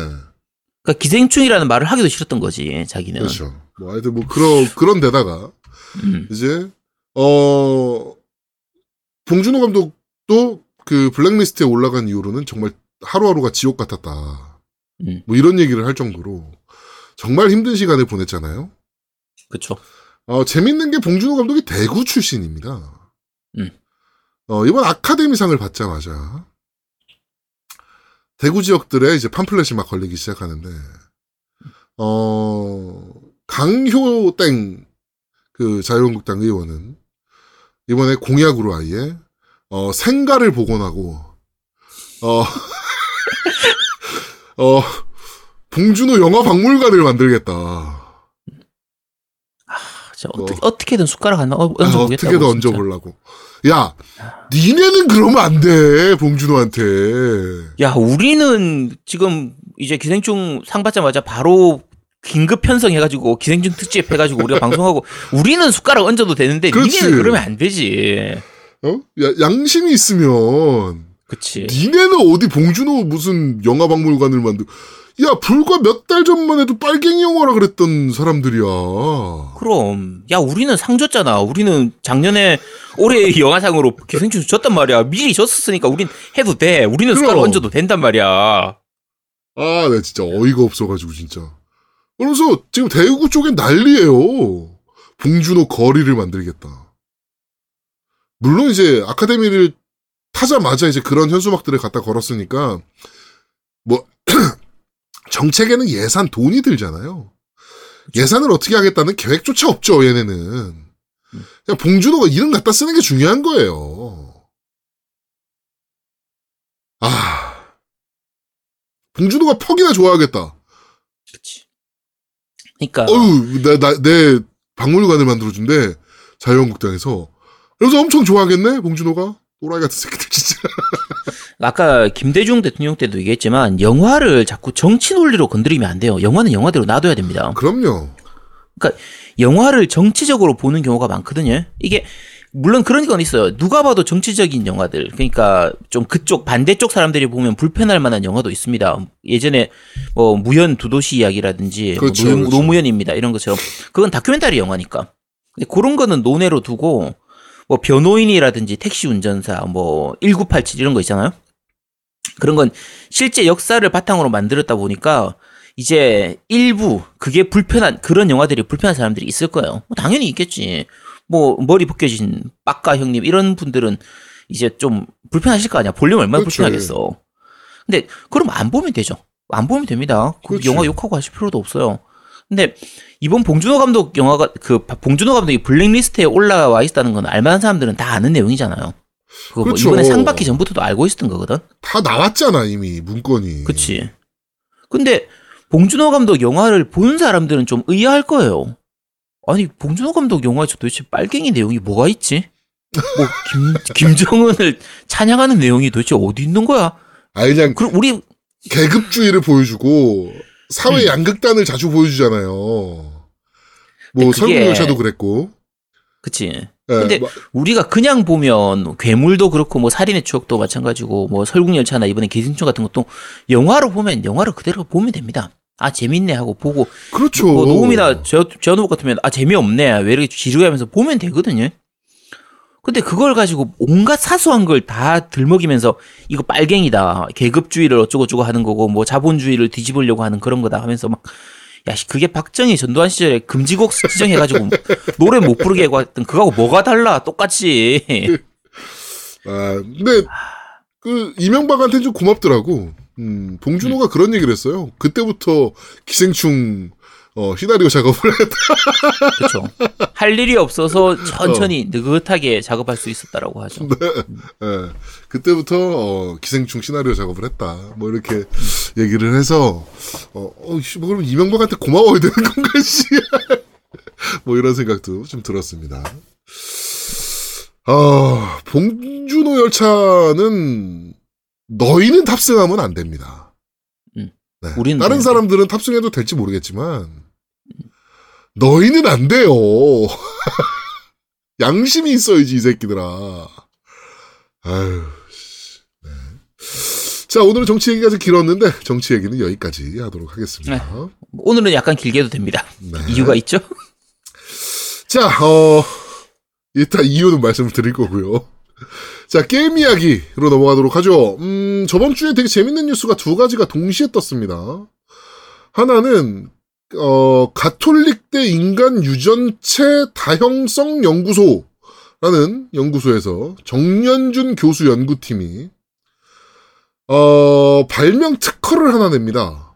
그러니까 기생충이라는 말을 하기도 싫었던 거지 자기는. 그렇죠. 뭐, 하여튼 뭐, 그런, 그런 데다가, 음, 이제, 어, 봉준호 감독도 그 블랙리스트에 올라간 이후로는 정말 하루하루가 지옥 같았다. 음. 뭐 이런 얘기를 할 정도로 정말 힘든 시간을 보냈잖아요. 그렇죠. 어, 재밌는 게 봉준호 감독이 대구 출신입니다. 음. 어, 이번 아카데미상을 받자마자 대구 지역들에 이제 팜플렛이 막 걸리기 시작하는데, 어, 강효땡 그 자유한국당 의원은 이번에 공약으로 아예 어, 생가를 복원 하고 어, 어, 봉준호 영화 박물관을 만들겠다. 자, 어떻게, 어 떻게든 숟가락 하나 어, 아, 얹어보겠다고. 어떻게든 진짜. 얹어보려고. 야, 니네는 그러면 안 돼, 봉준호한테. 야, 우리는 지금 이제 기생충 상 받자마자 바로 긴급 편성해가지고 기생충 특집 해가지고 우리가 방송하고 우리는 숟가락 얹어도 되는데 그렇지. 니네는 그러면 안 되지. 어? 야, 양심이 있으면 그치. 니네는 어디 봉준호 무슨 영화 박물관을 만들? 야, 불과 몇 달 전만 해도 빨갱이 영화라 그랬던 사람들이야. 그럼 야 우리는 상 줬잖아. 우리는 작년에 올해 영화상으로 기생충 줬단 말이야. 미리 줬었으니까 우린 해도 돼. 우리는 숟가락 그럼. 얹어도 된단 말이야. 아, 나 진짜 어이가 없어가지고 진짜. 그러면서 지금 대구 쪽엔 난리예요. 봉준호 거리를 만들겠다. 물론 이제 아카데미를 타자마자 이제 그런 현수막들을 갖다 걸었으니까 뭐 정책에는 예산 돈이 들잖아요. 예산을 어떻게 하겠다는 계획조차 없죠 얘네는. 그냥 봉준호가 이름 갖다 쓰는 게 중요한 거예요. 아, 봉준호가 퍽이나 좋아하겠다. 그치. 그러니까 어유, 나, 나, 내 박물관을 만들어준대. 자유한국당에서. 그래서 엄청 좋아하겠네, 봉준호가. 또라이 같은 새끼들, 진짜. 아까 김대중 대통령 때도 얘기했지만 영화를 자꾸 정치 논리로 건드리면 안 돼요. 영화는 영화대로 놔둬야 됩니다. 그럼요. 영화를 정치적으로 보는 경우가 많거든요. 이게 물론 그런 건 있어요. 누가 봐도 정치적인 영화들. 그러니까 좀 그쪽 반대쪽 사람들이 보면 불편할 만한 영화도 있습니다. 예전에 뭐 무현 두 도시 이야기라든지 뭐 그렇죠, 노, 그렇죠. 노무현입니다. 이런 것처럼 그건 다큐멘터리 영화니까. 근데 그런 거는 논외로 두고 뭐 변호인이라든지 택시 운전사 뭐 1987 이런 거 있잖아요. 그런 건 실제 역사를 바탕으로 만들었다 보니까 이제 일부 그게 불편한 그런 영화들이 불편한 사람들이 있을 거예요. 뭐 당연히 있겠지. 뭐 머리 벗겨진 빡가 형님 이런 분들은 이제 좀 불편하실 거 아니야. 보려면 얼마나 그렇지. 불편하겠어. 근데 그럼 안 보면 되죠. 안 보면 됩니다. 그. 영화 욕하고 하실 필요도 없어요. 근데 이번 봉준호 감독 영화가 그 봉준호 감독이 블랙리스트에 올라와 있다는 건 알만한 사람들은 다 아는 내용이잖아요. 그거 뭐 그렇죠. 이번에 상 받기 전부터도 알고 있었던 거거든. 다 나왔잖아, 이미, 문건이. 그치. 근데 봉준호 감독 영화를 본 사람들은 좀 의아할 거예요. 아니 봉준호 감독 영화에서 도대체 빨갱이 내용이 뭐가 있지? 뭐 김, 김정은을 찬양하는 내용이 도대체 어디 있는 거야? 아니, 그냥 그럼 우리 계급주의를 보여주고, 사회 음. 양극단을 자주 보여주잖아요. 뭐, 그게- 설국열차도 그랬고. 그치. 예, 근데 마- 우리가 그냥 보면 괴물도 그렇고 뭐 살인의 추억도 마찬가지고 뭐 설국열차나 이번에 기생충 같은 것도 영화로 보면 영화로 그대로 보면 됩니다. 아 재밌네 하고 보고 그렇죠. 뭐 녹음이나 저 저노복 같으면 아 재미없네 왜 이렇게 지루해하면서 보면 되거든요. 근데 그걸 가지고 온갖 사소한 걸 다 들먹이면서 이거 빨갱이다 계급주의를 어쩌고저쩌고 하는 거고 뭐 자본주의를 뒤집으려고 하는 그런 거다 하면서 막 야, 씨, 그게 박정희 전두환 시절에 금지곡 지정해가지고 노래 못 부르게 했던 그거하고 뭐가 달라? 똑같이. 아, 근데, 그, 이명박한테는 좀 고맙더라고. 음, 봉준호가 그런 얘기를 했어요. 그때부터 기생충, 어, 시나리오 작업을 했다. 그렇죠. 할 일이 없어서 천천히 느긋하게 작업할 수 있었다라고 하죠. 예. 그때부터 어, 기생충 시나리오 작업을 했다. 뭐 이렇게 얘기를 해서 어, 어, 씨, 뭐 그럼 이명박한테 고마워야 되는 건가 씨. 뭐 이런 생각도 좀 들었습니다. 아, 봉준호 열차는 너희는 탑승하면 안 됩니다. 음. 네. 우리는 다른 되는데. 사람들은 탑승해도 될지 모르겠지만 너희는 안 돼요. 양심이 있어야지 이 새끼들아. 아유. 씨. 네. 자 오늘은 정치 얘기가 좀 길었는데 정치 얘기는 여기까지 하도록 하겠습니다. 오늘은 약간 길게 해도 됩니다. 네. 이유가 있죠? 자, 어, 일단 이유는 말씀을 드릴 거고요. 자, 게임 이야기로 넘어가도록 하죠. 음, 저번 주에 되게 재밌는 뉴스가 두 가지가 동시에 떴습니다. 하나는, 어, 가톨릭대 인간 유전체 다형성 연구소라는 연구소에서 정연준 교수 연구팀이, 어, 발명 특허를 하나 냅니다.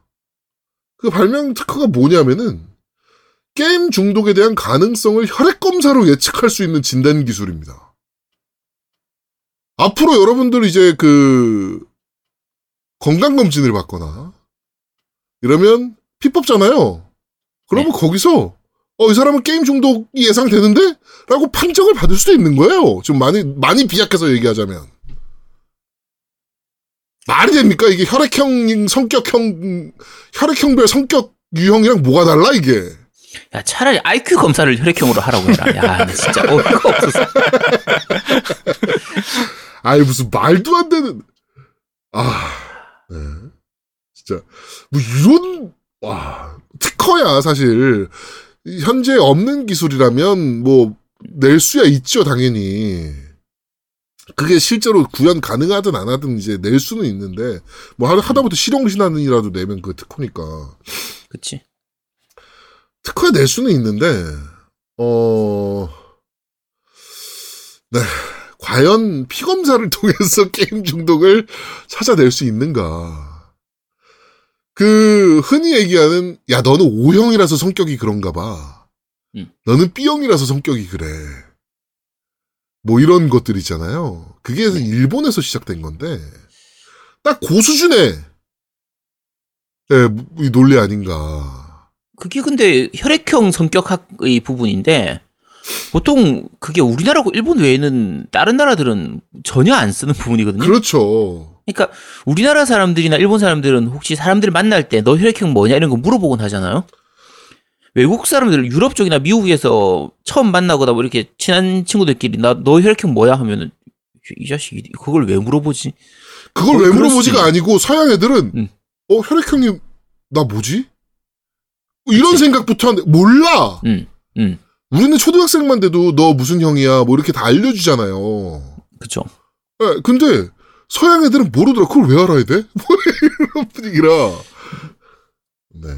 그 발명 특허가 뭐냐면은, 게임 중독에 대한 가능성을 혈액 검사로 예측할 수 있는 진단 기술입니다. 앞으로 여러분들 이제 그 건강 검진을 받거나 이러면 피법잖아요. 그러면 거기서 어 이 사람은 게임 중독이 예상되는데? 라고 판정을 받을 수도 있는 거예요. 좀 많이 많이 비약해서 얘기하자면 말이 됩니까? 이게 혈액형 성격형 혈액형별 성격 유형이랑 뭐가 달라 이게? 야, 차라리 IQ 검사를 혈액형으로 하라고 해라. 야, 나 진짜 어이가 없어서. 아이 무슨 말도 안 되는 아 네. 진짜 뭐 이런 와 특허야 사실 현재 없는 기술이라면 뭐 낼 수야 있죠 당연히 그게 실제로 구현 가능하든 안 하든 이제 낼 수는 있는데 뭐 하- 하다못해 실용신안이라도 내면 그 특허니까 그치. 특허에 낼 수는 있는데, 어, 네. 과연 피검사를 통해서 게임 중독을 찾아낼 수 있는가. 그, 흔히 얘기하는, 야, 너는 O형이라서 성격이 그런가 봐. 음. 너는 B형이라서 성격이 그래. 뭐 이런 것들 있잖아요. 그게 일본에서 시작된 건데, 딱 고 수준의, 예, 이 논리 아닌가. 그게 근데 혈액형 성격학의 부분인데 보통 그게 우리나라고 일본 외에는 다른 나라들은 전혀 안 쓰는 부분이거든요. 그렇죠. 그러니까 우리나라 사람들이나 일본 사람들은 혹시 사람들 만날 때 너 혈액형 뭐냐 이런 거 물어보곤 하잖아요. 외국 사람들 유럽 쪽이나 미국에서 처음 만나거나 뭐 이렇게 친한 친구들끼리 나 너 혈액형 뭐야 하면은 이 자식이 그걸 왜 물어보지? 그걸 어, 왜 물어보지가 아니고 서양 애들은 음. 어 혈액형이 나 뭐지? 뭐 이런 생각부터 하는데 몰라. 음, 음, 우리는 초등학생만 돼도 너 무슨 형이야 뭐 이렇게 다 알려주잖아요. 그쵸. 예, 근데 서양 애들은 모르더라. 그걸 왜 알아야 돼? 뭐 이런 분위기라. 네.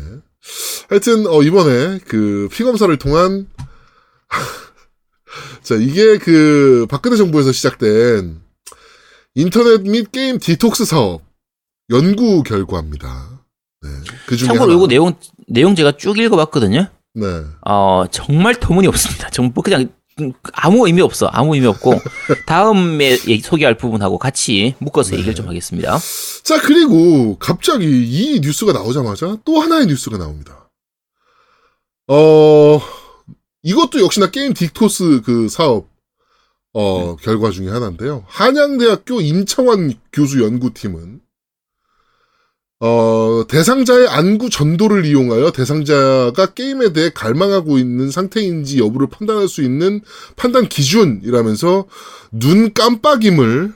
하여튼 어, 이번에 그 피검사를 통한 자 이게 그 박근혜 정부에서 시작된 인터넷 및 게임 디톡스 사업 연구 결과입니다. 네. 그 중에 참고로. 이거 내용 내용 제가 쭉 읽어봤거든요. 네. 어, 정말 터무니 없습니다. 정말 그냥 음, 아무 의미 없어. 아무 의미 없고 다음에 얘기- 소개할 부분하고 같이 묶어서 얘기를 좀 하겠습니다. 자, 그리고 갑자기 이 뉴스가 나오자마자 또 하나의 뉴스가 나옵니다. 어, 이것도 역시나 게임 딕토스 그 사업, 어, 결과 중에 하나인데요. 한양대학교 임창환 교수 연구팀은, 어, 대상자의 안구 전도를 이용하여 대상자가 게임에 대해 갈망하고 있는 상태인지 여부를 판단할 수 있는 판단 기준이라면서 눈 깜빡임을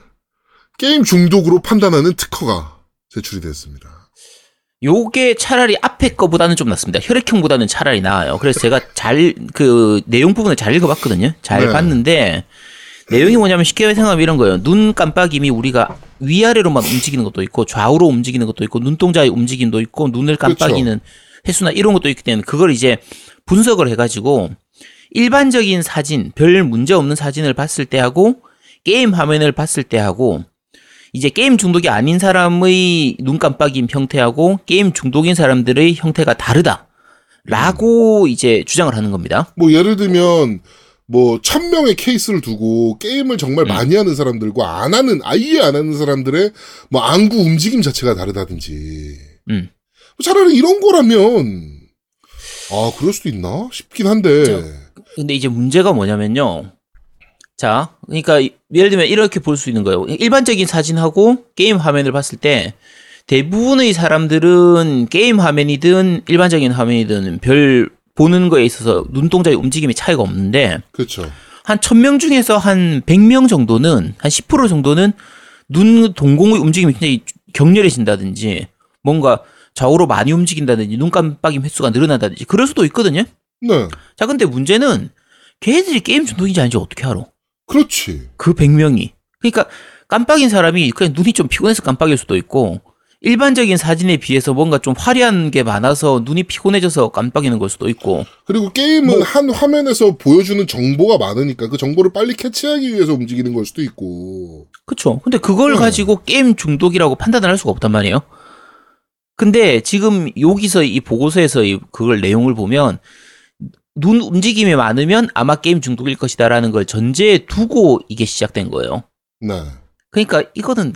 게임 중독으로 판단하는 특허가 제출이 됐습니다. 요게 차라리 앞에 거보다는 좀 낫습니다. 혈액형보다는 차라리 나아요. 그래서 제가 잘 그 내용 부분을 잘 읽어봤거든요. 잘 네. 봤는데 내용이 뭐냐면 쉽게 생각하면 이런 거예요. 눈 깜빡임이 우리가 위아래로만 움직이는 것도 있고 좌우로 움직이는 것도 있고 눈동자의 움직임도 있고 눈을 깜빡이는 횟수나 이런 것도 있기 때문에 그걸 이제 분석을 해가지고 일반적인 사진, 별 문제 없는 사진을 봤을 때 하고 게임 화면을 봤을 때 하고 이제 게임 중독이 아닌 사람의 눈 깜빡임 형태하고 게임 중독인 사람들의 형태가 다르다. 라고 이제 주장을 하는 겁니다. 뭐 예를 들면 뭐 천 명의 케이스를 두고 게임을 정말 음. 많이 하는 사람들과 안 하는 아예 안 하는 사람들의 뭐 안구 움직임 자체가 다르다든지 음. 차라리 이런 거라면 아 그럴 수도 있나 싶긴 한데 근데 이제 문제가 뭐냐면요. 자, 그러니까 이- 예를 들면 이렇게 볼 수 있는 거예요. 일반적인 사진하고 게임 화면을 봤을 때 대부분의 사람들은 게임 화면이든 일반적인 화면이든 별 보는 거에 있어서 눈동자의 움직임이 차이가 없는데 그렇죠. 한 1000명 중에서 한 100명 정도는 한10% 정도는 눈 동공의 움직임이 굉장히 격렬해진다든지 뭔가 좌우로 많이 움직인다든지 눈 깜빡임 횟수가 늘어난다든지 그럴 수도 있거든요. 네, 자, 근데 문제는 걔네들이 게임 중독인지 아닌지 어떻게 알아? 그렇지. 그 100명이. 그러니까 깜빡인 사람이 그냥 눈이 좀 피곤해서 깜빡일 수도 있고 일반적인 사진에 비해서 뭔가 좀 화려한 게 많아서 눈이 피곤해져서 깜빡이는 걸 수도 있고 그리고 게임은 뭐- 한 화면에서 보여주는 정보가 많으니까 그 정보를 빨리 캐치하기 위해서 움직이는 걸 수도 있고. 그쵸. 근데 그걸 음. 가지고 게임 중독이라고 판단을 할 수가 없단 말이에요. 근데 지금 여기서 이 보고서에서 이 그걸 내용을 보면 눈 움직임이 많으면 아마 게임 중독일 것이다라는 걸 전제에 두고 이게 시작된 거예요. 네. 그러니까 이거는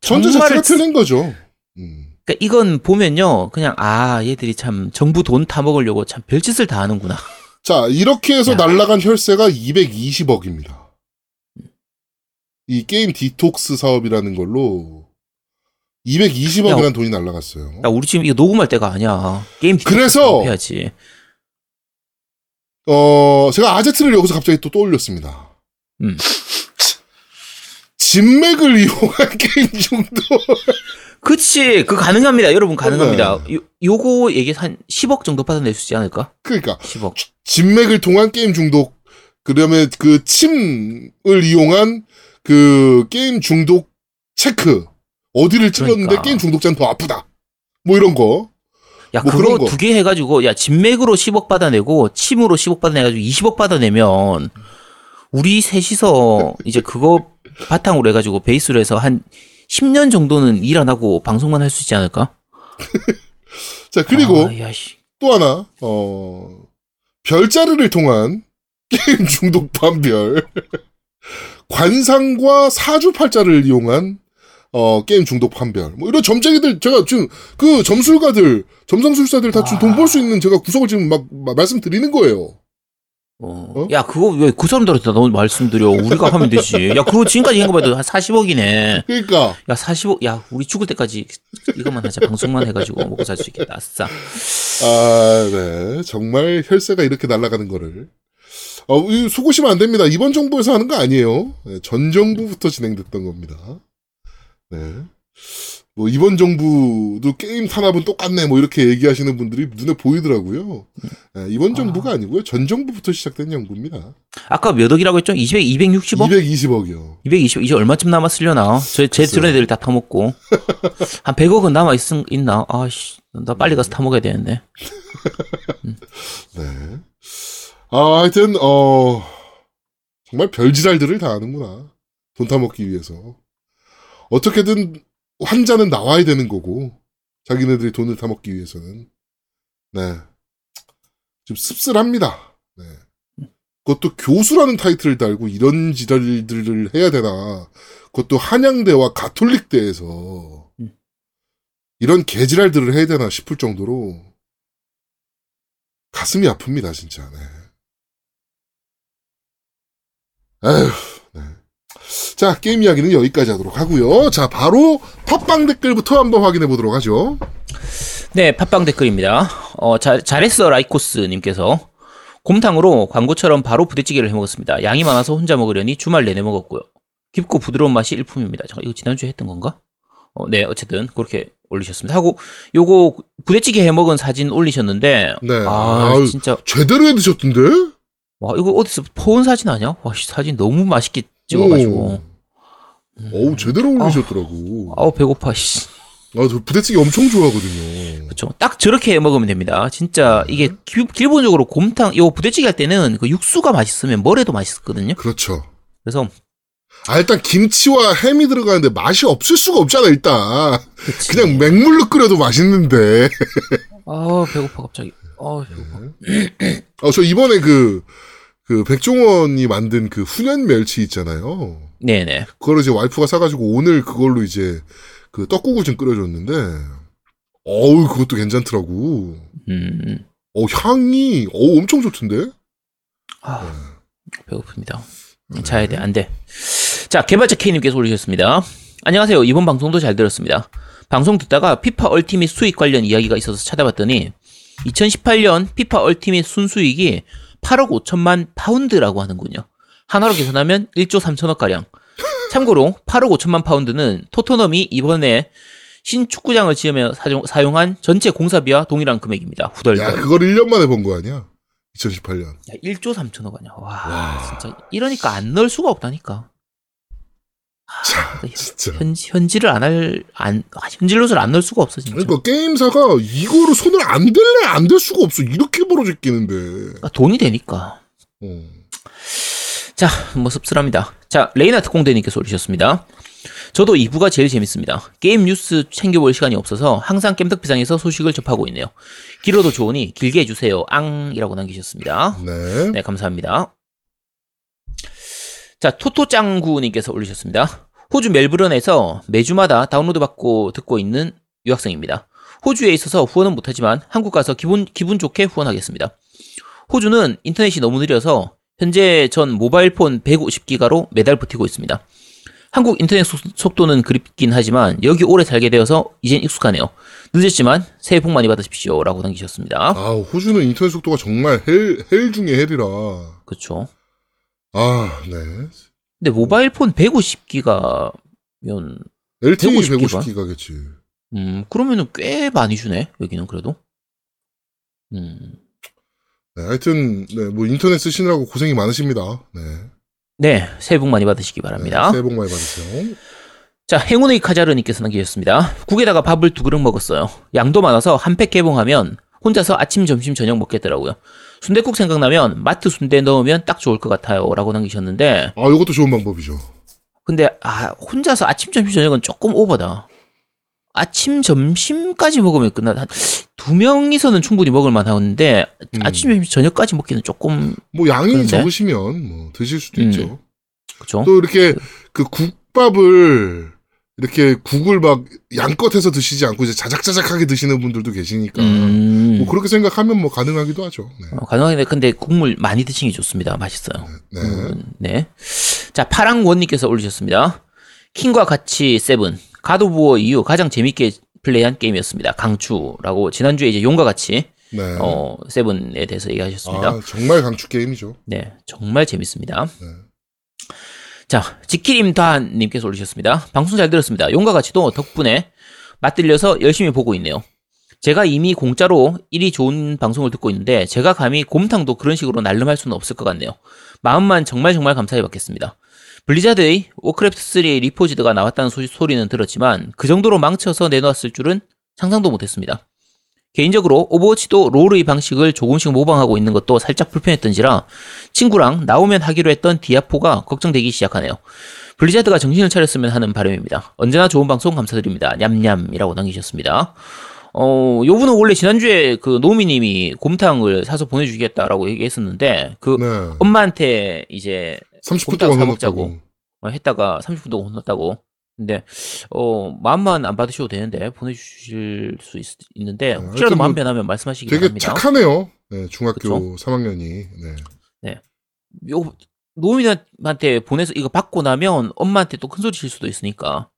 전제 자체가 지- 틀린 거죠. 음. 그러니까 이건 보면요, 그냥 아 얘들이 참 정부 돈 타 먹으려고 참 별짓을 다 하는구나. 자, 이렇게 해서 야. 날라간 혈세가 220억입니다. 이 게임 디톡스 사업이라는 걸로 220억이라는 야, 돈이 날라갔어요. 야 우리 지금 이거 녹음할 때가 아니야. 게임 그래서- 해야지. 어, 제가 아제트를 여기서 갑자기 또 떠올렸습니다. 음. 진맥을 이용한 게임 중독. 그치, 그 가능합니다. 여러분 가능합니다. 네. 요, 요거 얘기 한 10억 정도 받아낼 수 있지 않을까? 그러니까 10억. 진맥을 통한 게임 중독. 그다음에 그 침을 이용한 그 게임 중독 체크. 어디를 찔렀는데 그러니까. 게임 중독자는 더 아프다. 뭐 이런 거. 야, 뭐 그거 거. 두개 해가지고, 야, 진맥으로 10억 받아내고, 침으로 10억 받아내가지고 20억 받아내면, 우리 셋이서 이제 그거 바탕으로 해가지고 베이스로 해서 한 10년 정도는 일 안 하고 방송만 할 수 있지 않을까? 자, 그리고 아. 또 하나, 어, 별자리를 통한 게임 중독 반별. 관상과 사주팔자를 이용한, 어, 게임 중독 판별. 뭐, 이런 점쟁이들, 제가 지금, 그 점술가들, 점성술사들 다 지금 돈벌 수 있는 제가 구석을 지금 막, 막 말씀드리는 거예요. 어. 어? 야, 그거 왜 그 사람들한테 너무 말씀드려. 우리가 하면 되지. 야, 그거 지금까지 한 거 봐도 한 40억이네. 그러니까, 야, 40억, 야, 우리 죽을 때까지 이것만 하자. 방송만 해가지고 먹고 살 수 있겠다. 아싸. 아, 네. 정말 혈세가 이렇게 날아가는 거를. 어, 이 속으시면 안 됩니다. 이번 정부에서 하는 거 아니에요. 네, 전 정부부터 진행됐던 겁니다. 네. 뭐, 이번 정부도 게임 탄압은 똑같네. 뭐, 이렇게 얘기하시는 분들이 눈에 보이더라고요. 네, 이번 정부가 아니고요. 전 정부부터 시작된 연구입니다. 아까 몇 억이라고 했죠? 200, 260억? 220억이요. 220, 이제 얼마쯤 남았으려나? 저, 제. 드론 애들 다 타먹고. 한 100억은 남아있, 있나? 아씨, 나 빨리 가서 타먹어야 되는데. 네. 아, 하여튼, 어, 정말 별지랄들을 다 하는구나. 돈 타먹기 위해서. 어떻게든 환자는 나와야 되는 거고, 자기네들이 돈을 타먹기 위해서는. 네. 좀 씁쓸합니다. 네. 그것도 교수라는 타이틀을 달고 이런 지랄들을 해야 되나. 그것도 한양대와 가톨릭대에서 음. 이런 개지랄들을 해야 되나 싶을 정도로 가슴이 아픕니다, 진짜. 네. 에휴, 네. 자, 게임 이야기는 여기까지 하도록 하고요. 자, 바로 팟빵 댓글부터 한번 확인해 보도록 하죠. 네, 팟빵 댓글입니다. 어, 잘, 잘했어, 라이코스님께서. 곰탕으로 광고처럼 바로 부대찌개를 해 먹었습니다. 양이 많아서 혼자 먹으려니 주말 내내 먹었고요. 깊고 부드러운 맛이 일품입니다. 잠깐, 이거 지난주에 했던 건가? 어, 네, 어쨌든, 그렇게 올리셨습니다. 하고, 요거 부대찌개 해 먹은 사진 올리셨는데, 네. 아, 아유, 진짜, 제대로 해 드셨던데? 와, 이거 어디서 포온 사진 아니야? 와, 씨, 사진 너무 맛있게 찍어가지고. 음. 어우, 제대로 올리셨더라고. 아우, 배고파, 씨. 아, 저 부대찌개 엄청 좋아하거든요. 그렇죠. 딱 저렇게 해 먹으면 됩니다. 진짜 이게 기, 기본적으로 곰탕 요 부대찌개 할 때는 그 육수가 맛있으면 뭐래도 맛있거든요. 그렇죠. 그래서 아, 일단 김치와 햄이 들어가는데 맛이 없을 수가 없잖아, 일단. 그치. 그냥 맹물로 끓여도 맛있는데. 아 배고파 갑자기. 어, 어, 저 이번에 그, 그 백종원이 만든 그 훈연 멸치 있잖아요. 네네. 그거를 이제 와이프가 사가지고 오늘 그걸로 이제 그 떡국을 좀 끓여줬는데, 어우, 그것도 괜찮더라고. 음, 어, 향이, 어 엄청 좋던데? 아, 배고픕니다. 자야 돼, 안 돼. 자, 개발자 K님께서 올리셨습니다. 안녕하세요. 이번 방송도 잘 들었습니다. 방송 듣다가 FIFA Ultimate 수익 관련 이야기가 있어서 찾아봤더니 2018년 FIFA Ultimate 순수익이 8억 5천만 파운드라고 하는군요. 한화로 계산하면 1조 3천억 가량. 참고로 8억 5천만 파운드는 토트넘이 이번에 신축구장을 지으며 사용, 사용한 전체 공사비와 동일한 금액입니다. 야, 후덜덜. 그걸 1년 만에 번거 아니야? 2018년. 야, 1조 3천억 아니야. 와, 와. 진짜 이러니까 안 넣을 수가 없다니까. 자, 현, 진짜. 현, 현질을 안 할, 안, 아, 현질롯을 안 넣을 수가 없어, 진짜. 그러니까 게임사가 이거를 손을 안 댈래 안 댈 수가 없어. 이렇게 벌어져 끼는데. 그러니까 돈이 되니까. 어. 자, 뭐 씁쓸합니다. 자, 레이나 특공대님께서 올리셨습니다. 저도 2부가 제일 재밌습니다. 게임 뉴스 챙겨볼 시간이 없어서 항상 겜덕비상에서 소식을 접하고 있네요. 길어도 좋으니 길게 해주세요. 앙이라고 남기셨습니다. 네. 네, 감사합니다. 자, 토토짱구님께서 올리셨습니다. 호주 멜브른에서 매주마다 다운로드 받고 듣고 있는 유학생입니다. 호주에 있어서 후원은 못하지만 한국 가서 기분, 기분 좋게 후원하겠습니다. 호주는 인터넷이 너무 느려서 현재 전 모바일폰 150기가로 매달 버티고 있습니다. 한국 인터넷 속- 속도는 그립긴 하지만 여기 오래 살게 되어서 이젠 익숙하네요. 늦었지만 새해 복 많이 받으십시오. 라고 남기셨습니다. 아, 호주는 인터넷 속도가 정말 hell, hell 중에 hell이라. 그렇죠. 아, 네. 근데 mobile phone 150기가면 LTE 150 기가? 150기가겠지. 음 그러면은 꽤 많이 주네 여기는 그래도 음. 네, 하여튼, 네, 뭐 인터넷 쓰시느라고 고생이 많으십니다. 네. 네 새해 복 많이 받으시기 네, 바랍니다 새해 복 많이 받으세요. 자 행운의 카자르님께서 남기셨습니다 국에다가 밥을 두 그릇 먹었어요 양도 많아서 한 팩 개봉하면 혼자서 아침 점심 저녁 먹겠더라고요 순대국 생각나면 마트 순대 넣으면 딱 좋을 것 같아요 라고 남기셨는데 아, 이것도 좋은 방법이죠. 근데 아 혼자서 아침 점심 저녁은 조금 오버다 아침 점심까지 먹으면 끝나 한두 명이서는 충분히 먹을 만하는데 음. 아침 점심 저녁까지 먹기는 조금 뭐 양이 그런데? 적으시면 뭐 드실 수도 음. 있죠. 그죠? 또 이렇게 그 국밥을 이렇게 국을 막 양껏 해서 드시지 않고 이제 자작자작하게 드시는 분들도 계시니까 음. 뭐 그렇게 생각하면 뭐 가능하기도 하죠. 네. 어, 가능한데 근데 국물 많이 드시는 게 좋습니다. 맛있어요. 네. 음, 네. 자 파랑원님께서 올리셨습니다. 킹과 같이 세븐 가도부어 이후 가장 재밌게 플레이한 게임이었습니다. 강추라고 지난주에 이제 용과 같이 네. 어 세븐에 대해서 얘기하셨습니다. 아, 정말 강추 게임이죠. 네, 정말 재밌습니다. 네. 자, 지키림다님께서 올리셨습니다. 방송 잘 들었습니다. 용과 같이도 덕분에 맛들려서 열심히 보고 있네요. 제가 이미 공짜로 일이 좋은 방송을 듣고 있는데 제가 감히 곰탕도 그런 식으로 날름할 수는 없을 것 같네요. 마음만 정말 정말 감사히 받겠습니다. 블리자드의 워크래프트 3의 Reforged가 나왔다는 소, 소리는 들었지만 그 정도로 망쳐서 내놓았을 줄은 상상도 못했습니다. 개인적으로 오버워치도 롤의 방식을 조금씩 모방하고 있는 것도 살짝 불편했던지라 친구랑 나오면 하기로 했던 디아포가 걱정되기 시작하네요. 블리자드가 정신을 차렸으면 하는 바람입니다. 언제나 좋은 방송 감사드립니다. 냠냠이라고 남기셨습니다. 어, 요 분은 원래 지난주에 그 노미님이 곰탕을 사서 보내주겠다라고 얘기했었는데 그 네. 엄마한테 이제 30분 곰탕 동안. 먹자고. 어, 했다가 30분 동안 혼났다고. 근데 어 마음만 안 받으셔도 되는데 보내주실 수 있, 는데 혹시라도 하여튼 마음 뭐 변하면 말씀하시기 되게 바랍니다. 착하네요. 네, 중학교 그쵸? 3학년이. 네. 요 노인한테 보내서 이거 받고 나면 엄마한테 또 큰 소리 칠 수도 있으니까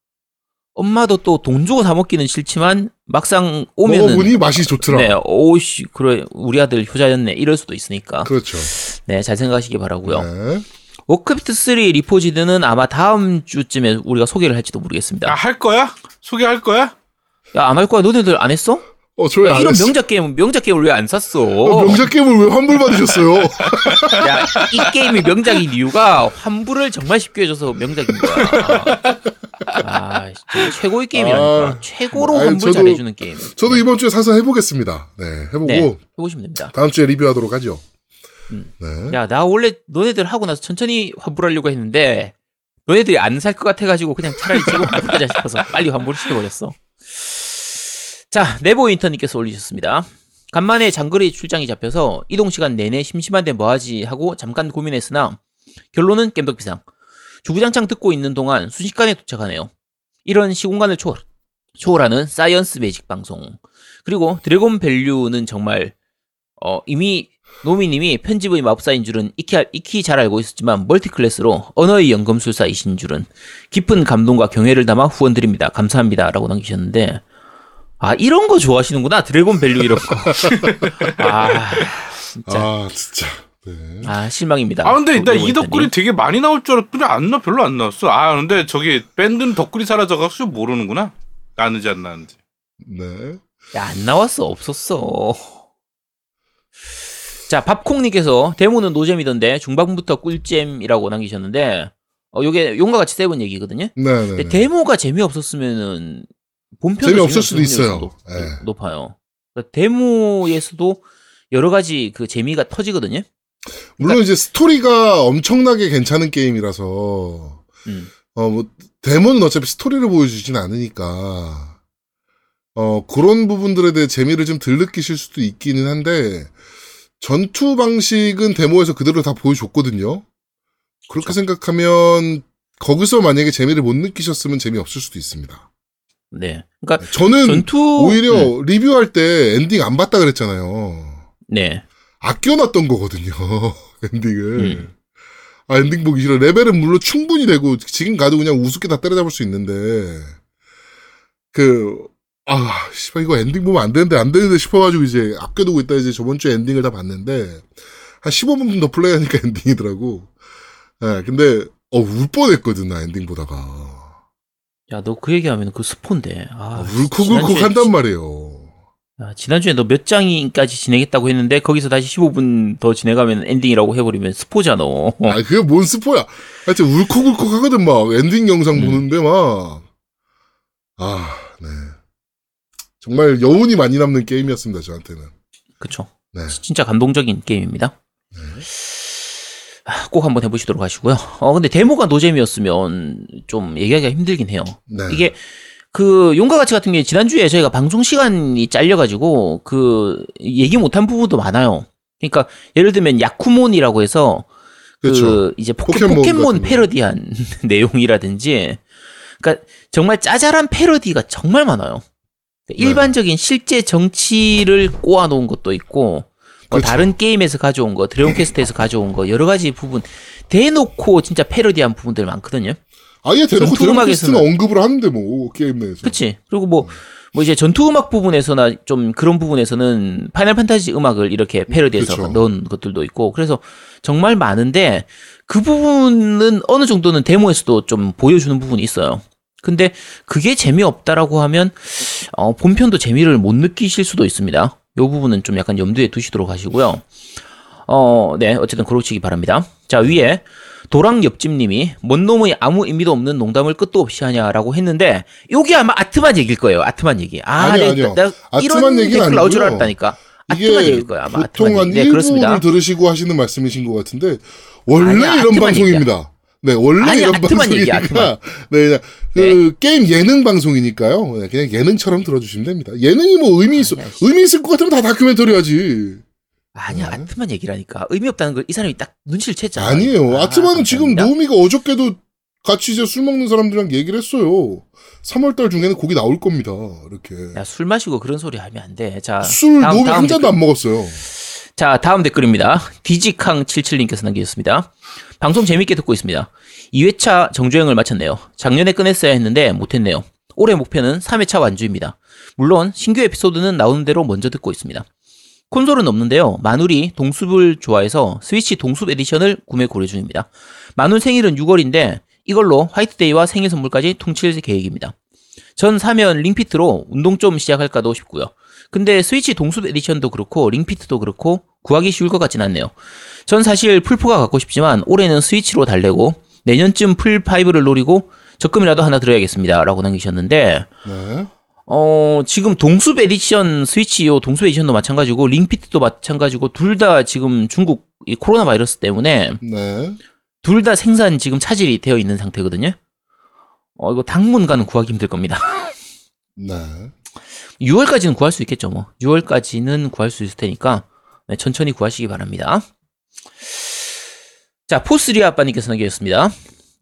엄마도 또 돈 주고 사 먹기는 싫지만 막상 오면은 먹어보니 맛이 좋더라. 네, 오씨 그래 우리 아들 효자였네 이럴 수도 있으니까 그렇죠. 네 잘 생각하시기 바라고요. 네. 워크래프트 3 Reforged는 아마 다음 주쯤에 우리가 소개를 할지도 모르겠습니다. 아, 할 거야? 소개할 거야? 야 안 할 거야 너네들 안 했어? 어, 저희 야, 안 이런 했어. 명작 게임 명작 게임을 왜 안 샀어? 어, 명작 게임을 왜 환불 받으셨어요? 야, 이 게임이 명작인 이유가 환불을 정말 쉽게 해줘서 명작인 거야. 아, 진짜 최고의 게임이라니까. 아, 최고로 아니, 환불 저도- 잘해주는 게임. 저도 이번 주에 사서 해보겠습니다. 네, 해보고 네, 해보시면 됩니다. 다음 주에 리뷰하도록 하죠. 음. 네. 야, 나 원래 너네들 하고 나서 천천히 환불하려고 했는데 너네들이 안 살 것 같아가지고 그냥 차라리 지금 환불하자 싶어서 빨리 환불을 시켜버렸어. 자, 네보 인턴님께서 올리셨습니다. 간만에 장거리 출장이 잡혀서 이동 시간 내내 심심한데 뭐하지 하고 잠깐 고민했으나 결론은 겜덕비상. 주구장창 듣고 있는 동안 순식간에 도착하네요. 이런 시공간을 초월, 초월하는 science magic 방송. 그리고 dragon value는 정말 어, 이미 노미님이 편집의 마법사인 줄은 익히, 알- 익히 잘 알고 있었지만 multiclass로 언어의 연금술사이신 줄은 깊은 감동과 경애를 담아 후원드립니다. 감사합니다. 라고 남기셨는데 아 이런 거 좋아하시는구나 드래곤 밸류 이런 거. 아 진짜 아, 진짜. 네. 아 실망입니다. 아 근데 나 이. 덧글이 되게 많이 나올 줄 알았더니 안 나, 별로 안 나왔어. 아 근데 저기 밴드는 덧글이 사라져가지고 모르는구나. 나는지 안 나는지. 네. 야, 안 나왔어. 없었어. 자, 밥콩님께서 데모는 노잼이던데 중반부터 꿀잼이라고 남기셨는데 어, 요게 용과 같이 seven 얘기거든요. 네, 네. 근데 네. 데모가 재미없었으면은 본편도 재미없을 수도 있어요. 높- 예. 높아요. 그러니까 데모에서도 여러 가지 그 재미가 터지거든요. 물론 이제 스토리가 엄청나게 괜찮은 게임이라서 음. 어뭐 데모는 어차피 스토리를 보여주진 않으니까 어 그런 부분들에 대해 재미를 좀 덜 느끼실 수도 있기는 한데 전투 방식은 데모에서 그대로 다 보여줬거든요. 그렇게 생각하면 거기서 만약에 재미를 못 느끼셨으면 재미없을 수도 있습니다. 네. 그러니까 저는 전투 오히려 음, 리뷰할 때 엔딩 안 봤다 그랬잖아요. 네. 아껴놨던 거거든요. 엔딩을. 음. 아, 엔딩 보기 싫어. 레벨은 물론 충분히 되고, 지금 가도 그냥 우습게 다 때려잡을 수 있는데, 그, 아, 씨발, 이거 엔딩 보면 안 되는데, 안 되는데 싶어가지고 이제 아껴두고 있다 이제 저번 주에 엔딩을 다 봤는데, 한 15분 더 플레이하니까 엔딩이더라고. 예, 근데, 어, 울 뻔했거든, 나 엔딩 보다가. 야, 너 그 얘기하면 그 스폰데. 아, 아, 울컥울컥 한단 말이에요. 아, 지난주에 너 몇 장까지 진행했다고 했는데 거기서 다시 15분 더 진행하면 엔딩이라고 해버리면 스포잖아. 아, 그게 뭔 스포야. 하여튼 울컥울컥 하거든, 막. 엔딩 영상 음. 보는데, 막. 아, 네. 정말 여운이 많이 남는 게임이었습니다, 저한테는. 그쵸. 네. 진짜 감동적인 게임입니다. 아, 꼭 한번 해보시도록 하시고요. 어, 근데 데모가 노잼이었으면 좀 얘기하기가 힘들긴 해요. 네. 이게 그 용과 같이 같은 게 지난주에 저희가 방송 시간이 잘려가지고 그 얘기 못한 부분도 많아요. 그러니까 예를 들면 야쿠몬이라고 해서 그 그렇죠. 이제 포켓, 포켓몬 포켓몬. 패러디한 내용이라든지 그러니까 정말 짜잘한 패러디가 정말 많아요. 네. 일반적인 실제 정치를 꼬아놓은 것도 있고 뭐 그렇죠. 다른 게임에서 가져온 거, 드래곤 퀘스트에서 가져온 거 여러 가지 부분 대놓고 진짜 패러디한 부분들 많거든요. 아예 대놓고 드래곤 퀘스트는 언급을 하는데, 뭐, 게임 내에서. 그치. 그리고 뭐, 뭐 이제 전투 음악 부분에서나 좀 그런 부분에서는 파이널 판타지 음악을 이렇게 패러디해서 그쵸. 넣은 것들도 있고 그래서 정말 많은데 그 부분은 어느 정도는 데모에서도 좀 보여주는 부분이 있어요. 근데 그게 재미없다라고 하면 어, 본편도 재미를 못 느끼실 수도 있습니다. 이 부분은 좀 약간 염두에 두시도록 하시고요. 어, 네, 어쨌든 그러시기 바랍니다. 자, 위에 도랑 옆집님이 뭔 놈의 아무 의미도 없는 농담을 끝도 없이 하냐라고 했는데 요게 아마 아트만 얘기일 거예요. 아트만 얘기. 아, 아니요, 네, 아니요. 내가 이런 댓글 나올 줄. 알았다니까. 아트만 얘기일 거예요. 아마 보통 아트만 한 얘기. 네. 들으시고 하시는 말씀이신 것 같은데, 원래 아니야, 이런 방송입니다. 네, 원래 아니, 이런 아트만 얘기야, 방송이니까. 네, 그 게임 예능 방송이니까요. 네, 그냥 예능처럼 들어주시면 됩니다. 예능이 뭐 의미 있어, 아니야, 씨. 의미 있을 것 같으면 다 다큐멘터리 하지. 아니야, 네. 아트만 얘기라니까. 의미 없다는 걸 이 사람이 딱 눈치를 챘잖아. 아니에요. 아, 아트만은 지금. 노우미가 어저께도 같이 이제 술 먹는 사람들이랑 얘기를 했어요. 3월달 중에는 곡이 나올 겁니다. 이렇게. 야, 술 마시고 그런 소리 하면 안 돼. 자, 술 다음, 노우미 다음 한 잔도. 안 먹었어요. 자, 다음 댓글입니다. 디지캉77님께서 남기셨습니다. 방송 재밌게 듣고 있습니다. 2회차 정주행을 마쳤네요. 작년에 끝냈어야 했는데 못했네요. 올해 목표는 3회차 완주입니다. 물론 신규 에피소드는 나오는 대로 먼저 듣고 있습니다. 콘솔은 없는데요. 마눌이 동숲을 좋아해서 스위치 동숲 edition을 구매 고려 중입니다. 마눌 생일은 6월인데 이걸로 화이트데이와 생일 선물까지 퉁칠 계획입니다. 전 사면 링피트로 운동 좀 시작할까도 싶고요. 근데 스위치 동숲 edition도 그렇고 링피트도 그렇고 구하기 쉬울 것 같진 않네요. 전 사실 플4가 갖고 싶지만 올해는 스위치로 달래고 내년쯤 플5를 노리고 적금이라도 하나 들어야겠습니다. 라고 남기셨는데 네. 어, 지금 동숲 에디션 스위치 요 동숲 edition도 마찬가지고 링피트도 마찬가지고 둘 다 지금 중국 이 코로나 바이러스 때문에 네. 둘 다 생산 지금 차질이 되어 있는 상태거든요. 어, 이거 당분간은 구하기 힘들 겁니다. 네. 6월까지는 구할 수 있겠죠, 뭐. 6월까지는 구할 수 있을 테니까 네, 천천히 구하시기 바랍니다. 자, 포스리 아빠님께서 남겨주셨습니다.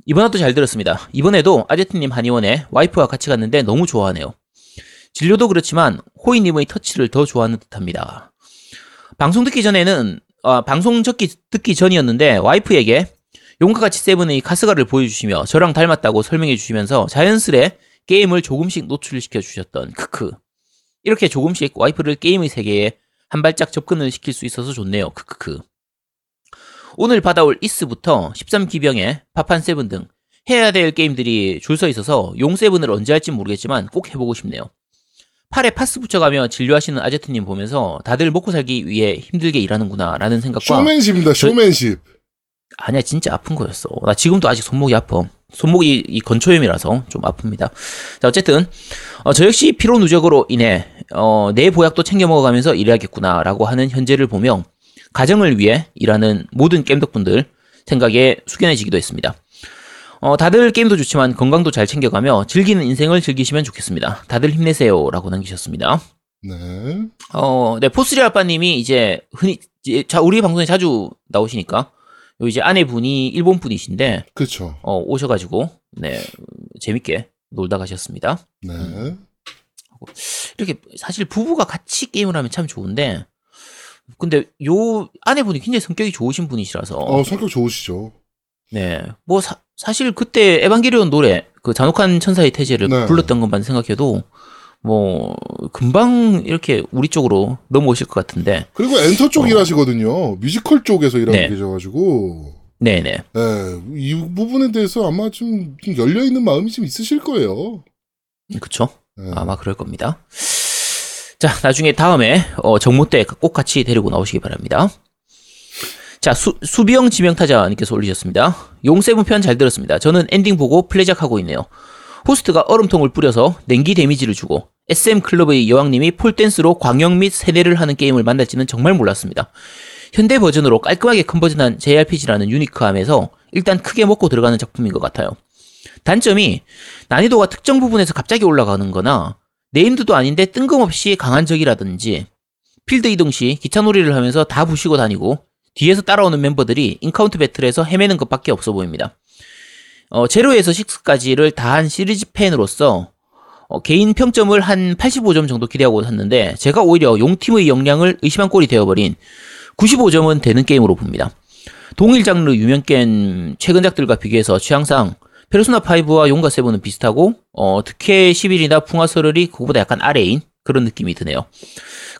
이번 화도 잘 들었습니다. 이번에도 아제트님 한의원에 와이프와 같이 갔는데 너무 좋아하네요. 진료도 그렇지만 호이님의 터치를 더 좋아하는 듯합니다. 방송 듣기 전에는 아, 방송 듣기, 듣기 전이었는데 와이프에게 용과 같이 seven의 카스가를 보여주시며 저랑 닮았다고 설명해 주시면서 자연스레 게임을 조금씩 노출시켜 주셨던 크크. 이렇게 조금씩 와이프를 게임의 세계에 한 발짝 접근을 시킬 수 있어서 좋네요. 크크크. 오늘 받아올 이스부터 13기병의 파판 seven 등 해야 될 게임들이 줄 서 있어서 용 seven을 언제 할지 모르겠지만 꼭 해보고 싶네요. 팔에 파스 붙여가며 진료하시는 아제트님 보면서 다들 먹고 살기 위해 힘들게 일하는구나 라는 생각과 쇼맨십입니다. 쇼맨십. 아니야 진짜 아픈 거였어. 나 지금도 아직 손목이 아파. 손목이 이 건초염이라서 좀 아픕니다. 자 어쨌든 어, 저 역시 피로 누적으로 인해 어, 내 보약도 챙겨 먹어가면서 일해야겠구나라고 하는 현재를 보며 가정을 위해 일하는 모든 겜덕분들 생각에 숙연해지기도 했습니다. 어, 다들 게임도 좋지만 건강도 잘 챙겨가며 즐기는 인생을 즐기시면 좋겠습니다. 다들 힘내세요 라고 남기셨습니다. 네. 어, 네 포스리 아빠님이 이제 흔히 자 우리 방송에 자주 나오시니까 요 이제 아내분이 일본 분이신데 그렇죠. 어, 오셔가지고 네 재밌게 놀다 가셨습니다. 네. 이렇게 사실 부부가 같이 게임을 하면 참 좋은데 근데 요 아내분이 굉장히 성격이 좋으신 분이시라서 어, 성격 좋으시죠. 네뭐 사실 그때 에반게리온 노래 그 잔혹한 천사의 태제를 네. 불렀던 것만 생각해도 뭐 금방 이렇게 우리 쪽으로 넘어오실 것 같은데 그리고 엔터 쪽 일하시거든요. 뮤지컬 쪽에서 일하고 어. 네. 계셔가지고. 네네 네, 이 부분에 대해서 아마 좀, 좀 열려 있는 마음이 좀 있으실 거예요. 그쵸 네. 아마 그럴 겁니다. 자, 나중에 다음에 어, 정모 때 꼭 같이 데리고 나오시기 바랍니다. 자, 수, 수비형 지명타자님께서 올리셨습니다. 용seven 편 잘 들었습니다. 저는 엔딩 보고 플레이작하고 있네요. 호스트가 얼음통을 뿌려서 냉기 damage를 주고 SM 클럽의 여왕님이 pole dance로 광역 및 세대를 하는 게임을 만날지는 정말 몰랐습니다. 현대 버전으로 깔끔하게 conversion한 JRPG라는 unique함에서 일단 크게 먹고 들어가는 작품인 것 같아요. 단점이 난이도가 특정 부분에서 갑자기 올라가는 거나 named도 아닌데 뜬금없이 강한 적이라든지 필드 이동 시 기차 놀이를 하면서 다 부시고 다니고 뒤에서 따라오는 멤버들이 encount battle에서 헤매는 것밖에 없어 보입니다. 어, 제로에서 6까지를 다 한 시리즈 팬으로서 어, 개인 평점을 한 85점 정도 기대하고 샀는데 제가 오히려 용팀의 역량을 의심한 꼴이 되어버린 95점은 되는 게임으로 봅니다. 동일 장르 유명 게임 최근작들과 비교해서 취향상 페르소나 5와 용가 7은 비슷하고 어, 드퀘 11이나 풍화설월이 그거보다 약간 아래인 그런 느낌이 드네요.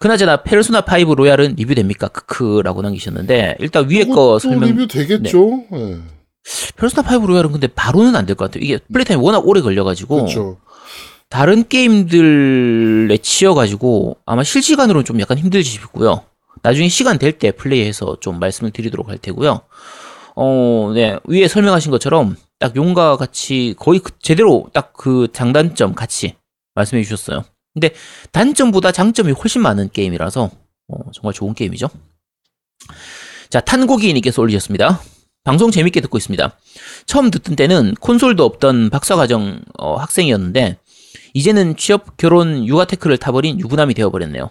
그나저나 페르소나 5 로얄은 리뷰됩니까? 크크라고 남기셨는데 일단 위에 거 설명 리뷰 되겠죠. 네. 페르소나 5 로얄은 근데 바로는 안 될 것 같아요. 이게 플레이 타임이 워낙 오래 걸려가지고 그렇죠. 다른 게임들에 치여가지고 아마 실시간으로는 좀 약간 힘들시고요. 나중에 시간 될 때 플레이해서 좀 말씀을 드리도록 할 테고요. 어, 네 위에 설명하신 것처럼 딱 용과 같이 거의 그- 제대로 딱 그 장단점 같이 말씀해 주셨어요. 근데 단점보다 장점이 훨씬 많은 게임이라서 어, 정말 좋은 게임이죠. 자 탄고기님께서 올리셨습니다. 방송 재밌게 듣고 있습니다. 처음 듣던 때는 콘솔도 없던 박사과정 어, 학생이었는데 이제는 취업, 결혼, 육아 tech를 타버린 유부남이 되어버렸네요.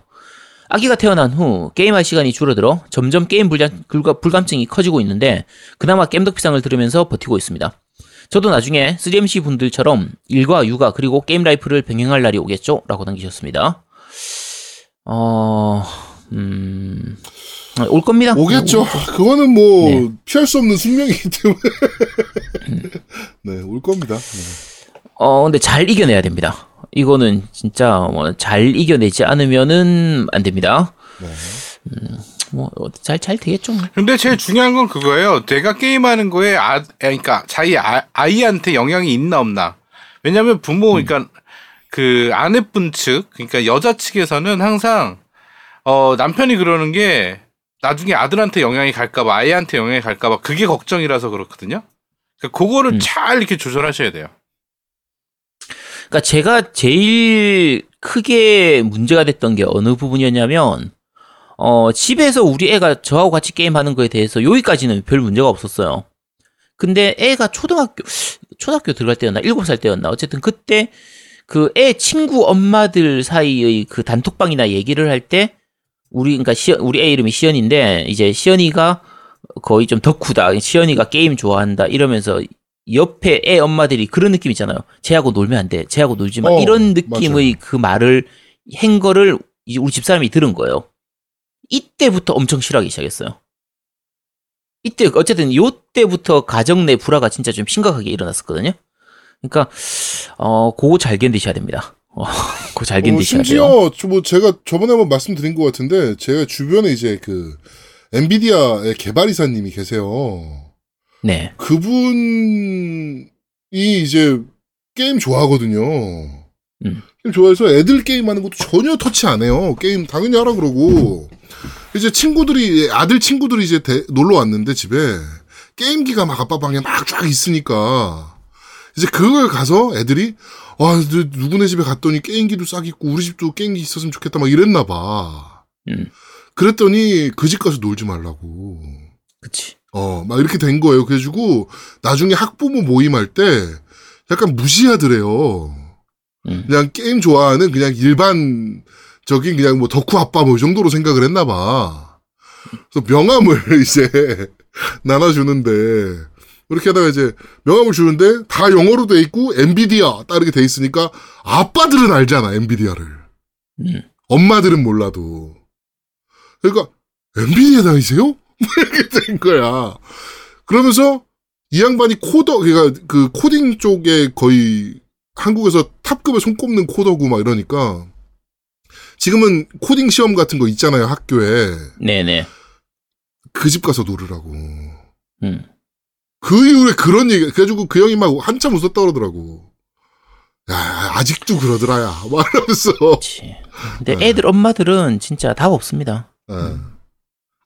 아기가 태어난 후 게임할 시간이 줄어들어 점점 게임 불가- 불감증이 커지고 있는데 그나마 겜덕비상을 들으면서 버티고 있습니다. 저도 나중에 3MC 분들처럼 일과 육아 그리고 게임 life를 병행할 날이 오겠죠? 라고 남기셨습니다. 어... 음... 올 겁니다. 오겠죠. 오겠죠. 그거는 뭐 네. 피할 수 없는 숙명이기 때문에. 네, 올 겁니다. 네. 어, 근데 잘 이겨내야 됩니다. 이거는 진짜 뭐 잘 이겨내지 않으면은 안 됩니다. 네. 뭐잘 잘 되겠죠. 근데 제일 중요한 건 그거예요. 내가 게임하는 거에 아, 그러니까 자기 아, 아이한테 영향이 있나 없나. 왜냐하면 부모, 그러니까 그 아내분 측, 그러니까 여자 측에서는 항상 어 남편이 그러는 게 나중에 아들한테 영향이 갈까봐, 아이한테 영향이 갈까봐 그게 걱정이라서 그렇거든요. 그러니까 그거를 음. 잘 이렇게 조절하셔야 돼요. 그러니까 제가 제일 크게 문제가 됐던 게 어느 부분이었냐면 어 집에서 우리 애가 저하고 같이 게임하는 거에 대해서 여기까지는 별 문제가 없었어요. 근데 애가 초등학교 초등학교 들어갈 때였나 일곱 살 때였나 어쨌든 그때 그 애 친구 엄마들 사이의 그 단톡방이나 얘기를 할 때 우리 그러니까 시, 우리 애 이름이 시연인데 이제 시연이가 거의 좀 덕후다. 시연이가 게임 좋아한다 이러면서 옆에 애 엄마들이 그런 느낌 있잖아요. 쟤하고 놀면 안 돼. 쟤하고 놀지 마. 어, 이런 느낌의 그 말을 한 거를 이제 우리 집사람이 들은 거예요. 이때부터 엄청 싫어하기 시작했어요. 이때 어쨌든 요때부터 가정 내 불화가 진짜 좀 심각하게 일어났었거든요. 그러니까 어 그거 잘 견디셔야 됩니다. 어, 그거 잘 어, 견디셔야 돼요. 심지어 저뭐 제가 저번에 한번 말씀드린 것 같은데 제가 주변에 이제 그 엔비디아의 개발이사님이 계세요. 네. 그분이 이제 게임 좋아하거든요. 음. 게임 좋아해서 애들 게임 하는 것도 전혀 터치 안 해요. 게임 당연히 하라 그러고. 이제 친구들이, 아들 친구들이 이제 대- 놀러 왔는데 집에 게임기가 막 아빠 방에 막 쫙 있으니까 이제 그걸 가서 애들이 아, 누- 누구네 집에 갔더니 게임기도 싹 있고 우리 집도 게임기 있었으면 좋겠다 막 이랬나 봐. 음. 그랬더니 그 집 가서 놀지 말라고. 그치. 어, 막 이렇게 된 거예요. 그래가지고, 나중에 학부모 모임할 때, 약간 무시하더래요. 음. 그냥 게임 좋아하는 그냥 일반적인 그냥 뭐 덕후 아빠 뭐 이 정도로 생각을 했나 봐. 그래서 명함을 이제 나눠주는데, 이렇게 하다가 이제 명함을 주는데, 다 영어로 돼 있고, 엔비디아 딱 이렇게 돼 있으니까, 아빠들은 알잖아, 엔비디아를. 음. 엄마들은 몰라도. 그러니까, 엔비디아 다니세요? 뭐 이렇게 된 거야. 그러면서 이 양반이 코더, 그러니까 그 코딩 쪽에 거의 한국에서 탑급에 손꼽는 코더고 막 이러니까 지금은 코딩 시험 같은 거 있잖아요, 학교에. 네네. 그 집 가서 놀으라고. 음. 그 이후에 그런 얘기, 그래가지고 그 형이 막 한참 웃었다 그러더라고. 야, 아직도 그러더라, 야. 막 이러면서. 그치. 근데 네. 애들 엄마들은 진짜 답 없습니다. 예.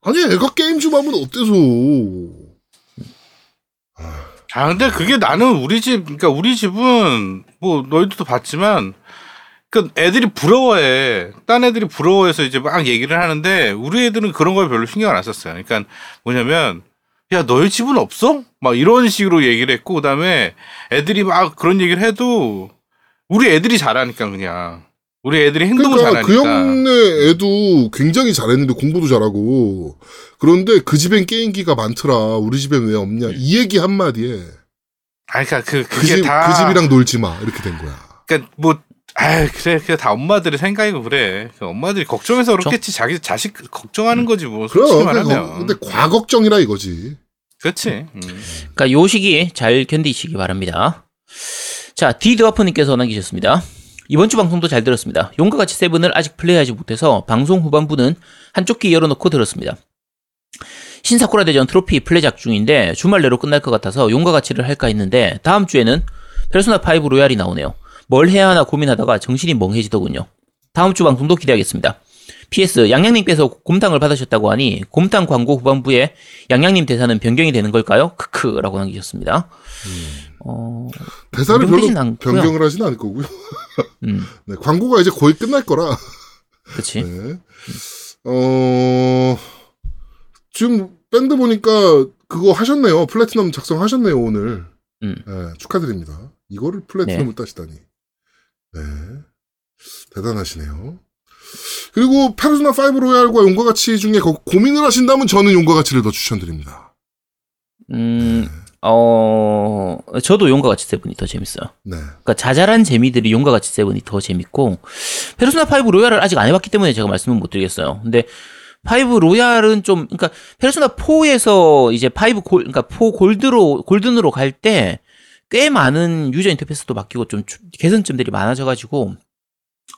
아니, 애가 게임 좀 하면 어때서. 아 근데 그게 나는 우리 집 그러니까 우리 집은 뭐 너희들도 봤지만 그 애들이 부러워해 딴 애들이 부러워해서 이제 막 얘기를 하는데 우리 애들은 그런 걸 별로 신경 안 썼어요. 그러니까 뭐냐면 야 너희 집은 없어? 막 이런 식으로 얘기를 했고 그다음에 애들이 막 그런 얘기를 해도 우리 애들이 잘하니까 그냥 우리 애들이 행동을 그러니까 그 잘하니까 형네 애도 굉장히 잘했는데 공부도 잘하고 그런데 그 집엔 게임기가 많더라 우리 집엔 왜 없냐 이 얘기 한 마디에 아 그러니까 그 그, 그게 집, 다 그 집이랑 놀지 마 이렇게 된 거야 그러니까 뭐 아, 그래, 그게 다 엄마들의 생각이고 그래. 그 엄마들이 걱정해서 그렇겠지. 자기 자식 걱정하는 거지 뭐. 솔직히 그럼 말하면. 근데, 근데 과걱정이라 이거지 그렇지. 음. 그러니까 요 시기 잘 견디시기 바랍니다. 자, 디드와퍼님께서 남기셨습니다. 이번 주 방송도 잘 들었습니다. 용과 같이 세븐을 아직 플레이하지 못해서 방송 후반부는 한쪽 귀 열어놓고 들었습니다. 신사쿠라 대전 트로피 플레이작 중인데 주말 내로 끝날 것 같아서 용과 같이를 할까 했는데 다음 주에는 페르소나 5 로얄이 나오네요. 뭘 해야 하나 고민하다가 정신이 멍해지더군요. 다음 주 방송도 기대하겠습니다. PS 양양님께서 곰탕을 받으셨다고 하니 곰탕 광고 후반부에 양양님 대사는 변경이 되는 걸까요? 크크라고 남기셨습니다. 어, 대사를 별로. 변경을 하진 않을 거고요. 음, 네, 광고가 이제 거의 끝날 거라. 그렇지. 네. 어 지금 밴드 보니까 그거 하셨네요. 플래티넘 작성하셨네요 오늘. 음. 네, 축하드립니다. 이거를 플래티넘을 따시다니. 네. 대단하시네요. 그리고 페르소나 5 로얄과 용과 같이 중에 거- 고민을 하신다면 저는 용과 같이를 더 추천드립니다. 음, 어, 저도 용과 같이 세븐이 더 재밌어요. 네 그러니까 자잘한 재미들이 용과 같이 세븐이 더 재밌고 페르소나 5 로얄을 아직 안 해봤기 때문에 제가 말씀을 못 드리겠어요. 근데 5 로얄은 좀 그러니까 페르소나 4에서 이제 5 골 그러니까 4 골드로 골든으로 갈 때 꽤 많은 유저 인터페이스도 바뀌고 좀 주- 개선점들이 많아져가지고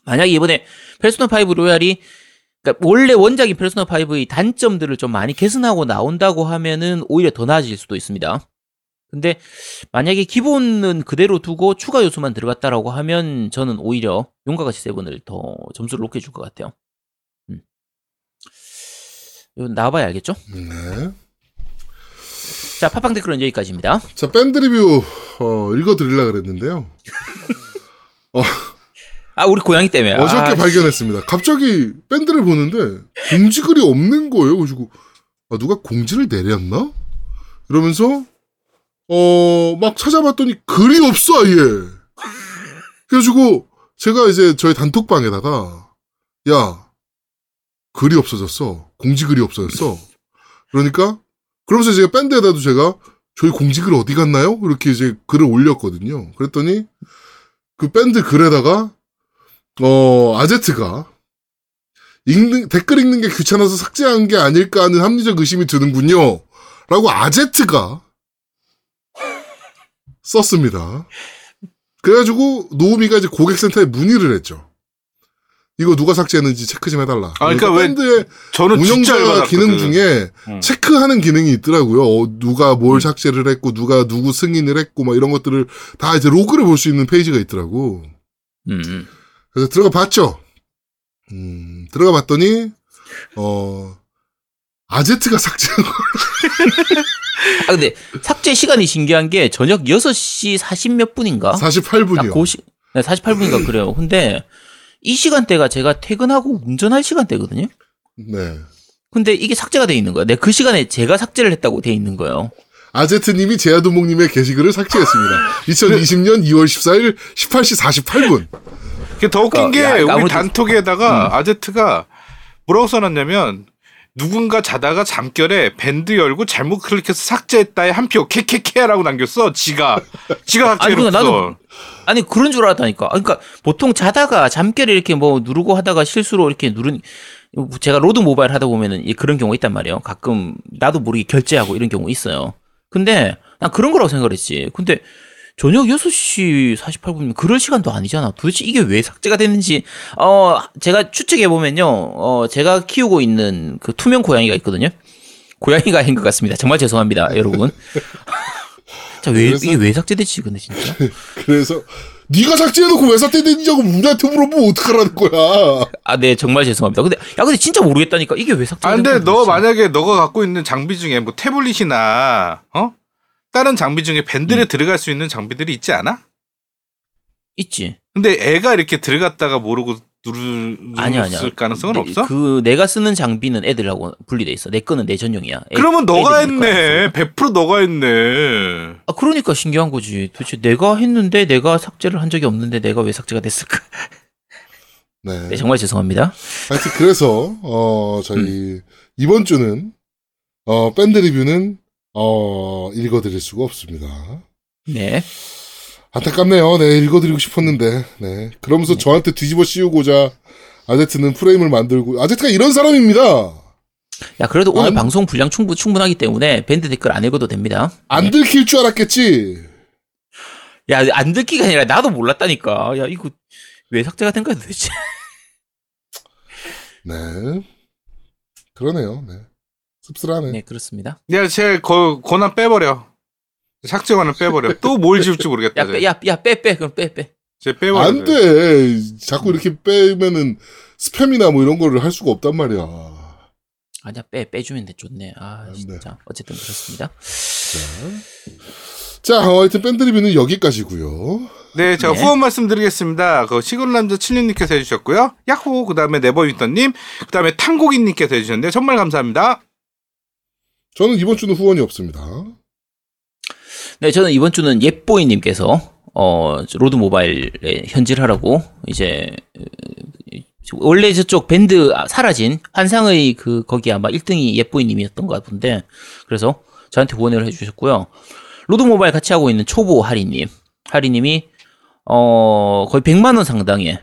만약에 이번에 페르소나 5 로얄이 그러니까 원래 원작인 페르소나 5의 단점들을 좀 많이 개선하고 나온다고 하면은 오히려 더 나아질 수도 있습니다. 근데 만약에 기본은 그대로 두고 추가 요소만 들어갔다라고 하면 저는 오히려 용과 같이 seven을 더 점수를 높게 줄 것 같아요. 음. 이거 나와봐야 알겠죠? 네. 자, 팟빵 댓글은 여기까지입니다. 자, 밴드 리뷰, 어, 읽어드리려고 그랬는데요. 아, 우리 고양이 때문에. 어저께 아, 발견했습니다. 갑자기 밴드를 보는데 공지글이 없는 거예요. 그래가지고 아, 누가 공지를 내렸나? 이러면서 어 막 찾아봤더니 글이 없어 아예. 그래가지고 제가 이제 저희 단톡방에다가 야 글이 없어졌어 공지 글이 없어졌어 그러니까 그러면서 제가 밴드에다도 제가 저희 공지 글 어디 갔나요? 이렇게 이제 글을 올렸거든요. 그랬더니 그 밴드 글에다가 어 아제트가 읽는 댓글 읽는 게 귀찮아서 삭제한 게 아닐까 하는 합리적 의심이 드는군요. 라고 아제트가 썼습니다. 그래가지고 노우미가 이제 고객센터에 문의를 했죠. 이거 누가 삭제했는지 체크 좀 해달라. 아, 그러니까 왜 밴드의 저는 운영자. 기능 중에 음. 체크하는 기능이 있더라고요. 어, 누가 뭘 삭제를 했고 누가 누구 승인을 했고 막 이런 것들을 다 이제 로그를 볼 수 있는 페이지가 있더라고. 음, 음. 그래서 들어가 봤죠. 음, 들어가 봤더니 어 아제트가 삭제한 거. 아 근데 삭제 시간이 신기한 게 저녁 6시 40몇 분인가? 48분이요. 딱그 시, 네, 48분인가 그래요. 근데 이 시간대가 제가 퇴근하고 운전할 시간대거든요. 네. 근데 이게 삭제가 돼 있는 거야. 내가 그 시간에 제가 삭제를 했다고 돼 있는 거예요. 아제트님이 제아도목님의 게시글을 삭제했습니다. 2020년 2월 14일 18시 48분. 그게 더 웃긴 어, 게 야, 우리 단톡에다가 아제트가 뭐라고 써놨냐면 누군가 자다가 잠결에 밴드 열고 잘못 클릭해서 삭제했다에 한 표 캐캐캐라고 남겼어. 지가 지가 삭제했어. 그러니까 나도- 아니 그런 줄 알았다니까. 아, 그러니까 보통 자다가 잠결에 이렇게 뭐 누르고 하다가 실수로 이렇게 누른 제가 로드 모바일 하다 보면은 이- 그런 경우가 있단 말이에요. 가끔 나도 모르게 결제하고 이런 경우 있어요. 근데 난 그런 거라고 생각을 했지. 근데 저녁 6시 48분이면 그럴 시간도 아니잖아. 도대체 이게 왜 삭제가 됐는지, 어, 제가 추측해 보면요, 어, 제가 키우고 있는 그 투명 고양이가 있거든요. 고양이가 아닌 것 같습니다. 정말 죄송합니다, 여러분. 자, 왜, 그래서- 이게 왜 삭제됐지, 근데 진짜? 그래서 네가 삭제해놓고 왜 삭제됐냐고 우리한테 물어보면 어떡하라는 거야. 아, 네, 정말 죄송합니다. 근데, 야, 근데 진짜 모르겠다니까. 이게 왜 삭제가 아 근데. 너 만약에 너가 갖고 있는 장비 중에 뭐 태블릿이나 어 다른 장비 중에 밴드에 들어갈 수 있는 장비들이 있지 않아? 있지. 근데 애가 이렇게 들어갔다가 모르고 누르 아니야, 아니야. 누를 가능성은 내- 없어? 그, 내가 쓰는 장비는 애들하고 분리돼 있어. 내 거는 내 전용이야. 애- 그러면 너가. 했네. 100% 너가 했네. 아, 그러니까 신기한 거지. 도대체 내가 했는데 내가 삭제를 한 적이 없는데 내가 왜 삭제가 됐을까? 네. 네, 정말 죄송합니다. 하여튼 그래서 어 저희 음. 이번 주는 어 밴드 리뷰는 어 읽어드릴 수가 없습니다. 네. 안타깝네요. 네 읽어드리고 싶었는데 네 그러면서 저한테 뒤집어 씌우고자 아제트는 프레임을 만들고 아제트가 이런 사람입니다. 야, 그래도 오늘 안- 방송 분량 충분, 충분하기 때문에 밴드 댓글 안 읽어도 됩니다. 안 들킬 줄 알았겠지. 야, 안 듣기가 아니라 나도 몰랐다니까. 야, 이거 왜 삭제가 된 거야 도대체? 네 그러네요. 네 씁쓸하네. 네, 그렇습니다. 야, 제 거, 권한 빼버려. 삭제 권한 빼버려. 또 뭘 지울지 모르겠다. 야, 빼, 야, 야, 빼, 빼, 그럼 빼, 빼. 제 빼버려. 안 돼. 자꾸 이렇게 빼면은 스팸이나 뭐 이런 거를 할 수가 없단 말이야. 아니야, 빼, 빼주면 돼, 좋네. 아, 안 진짜. 어쨌든 그렇습니다. 자, 어, 하여튼 밴드 리뷰는 여기까지고요. 네, 제가 네. 후원 말씀드리겠습니다. 그 시골남자 7님께서 해주셨고요. 야호, 그 다음에 네버윈터님, 그 다음에 탕고기님께서 해주셨는데 정말 감사합니다. 저는 이번 주는 후원이 없습니다. 네, 저는 이번 주는 예뽀이님께서 어 로드 모바일에 현질하라고 이제 어, 원래 저쪽 밴드 사라진 환상의 그 거기 아마 1등이 예뽀이님이었던 것 같은데 그래서 저한테 후원을 해주셨고요. 로드 모바일 같이 하고 있는 초보 하리님, 하리님이 어 거의 100만 원 상당의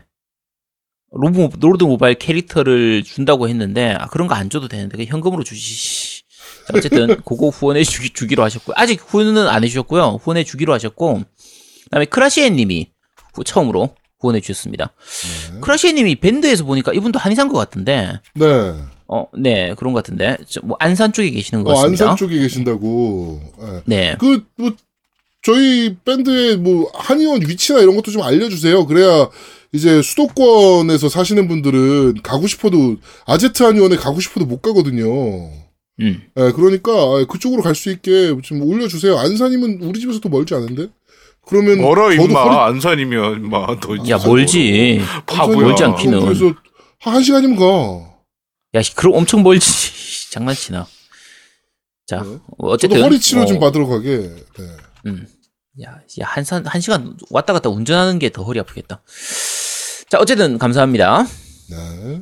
로드, 모바일 캐릭터를 준다고 했는데 아, 그런 거 안 줘도 되는데 현금으로 주시. 자, 어쨌든 그거 후원해 주기, 주기로 하셨고요. 아직 후원은 안 해주셨고요. 후원해 주기로 하셨고 그다음에 크라시에님이 후- 처음으로 후원해 주셨습니다. 크라시에님이 밴드에서 보니까 이분도 한의사인 것 같은데 네. 어, 네 그런 것 같은데 저, 뭐 안산 쪽에 계시는 것 어, 같습니다. 안산 쪽에 계신다고. 예. 네. 그, 뭐, 저희 밴드의 뭐, 한의원 위치나 이런 것도 좀 알려주세요. 그래야 이제 수도권에서 사시는 분들은 가고 싶어도, 아제트 한의원에 가고 싶어도 못 가거든요. 음. 예, 그러니까 그쪽으로 갈 수 있게 좀 올려주세요. 안산이면 우리 집에서도 멀지 않은데? 그러면 멀어, 저도 허리- 임마. 안산이면, 임마. 너야 멀지. 바보야. 멀지 않기는. 그래서 한, 한 시간이면 가. 야 씨, 그럼 엄청 멀지. 장난치나. 자 네. 어쨌든 저도 허리 치료 어, 좀 받으러 가게. 네. 음. 야, 야, 한, 산, 한 시간 왔다 갔다 운전하는 게 더 허리 아프겠다. 자, 어쨌든 감사합니다. 네.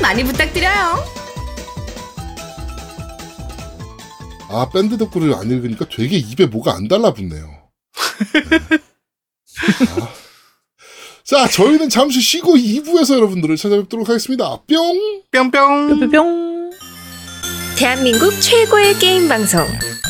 많이 부탁드려요 아, 밴드 덕분을 안 읽으니까 되게 입에 뭐가 안 달라붙네요. 네. 자, 자, 저희는 잠시 쉬고 2부에서 여러분들을 찾아뵙도록 하겠습니다. 뿅! 뿅뿅. 뿅뿅. 대한민국 최고의 게임 방송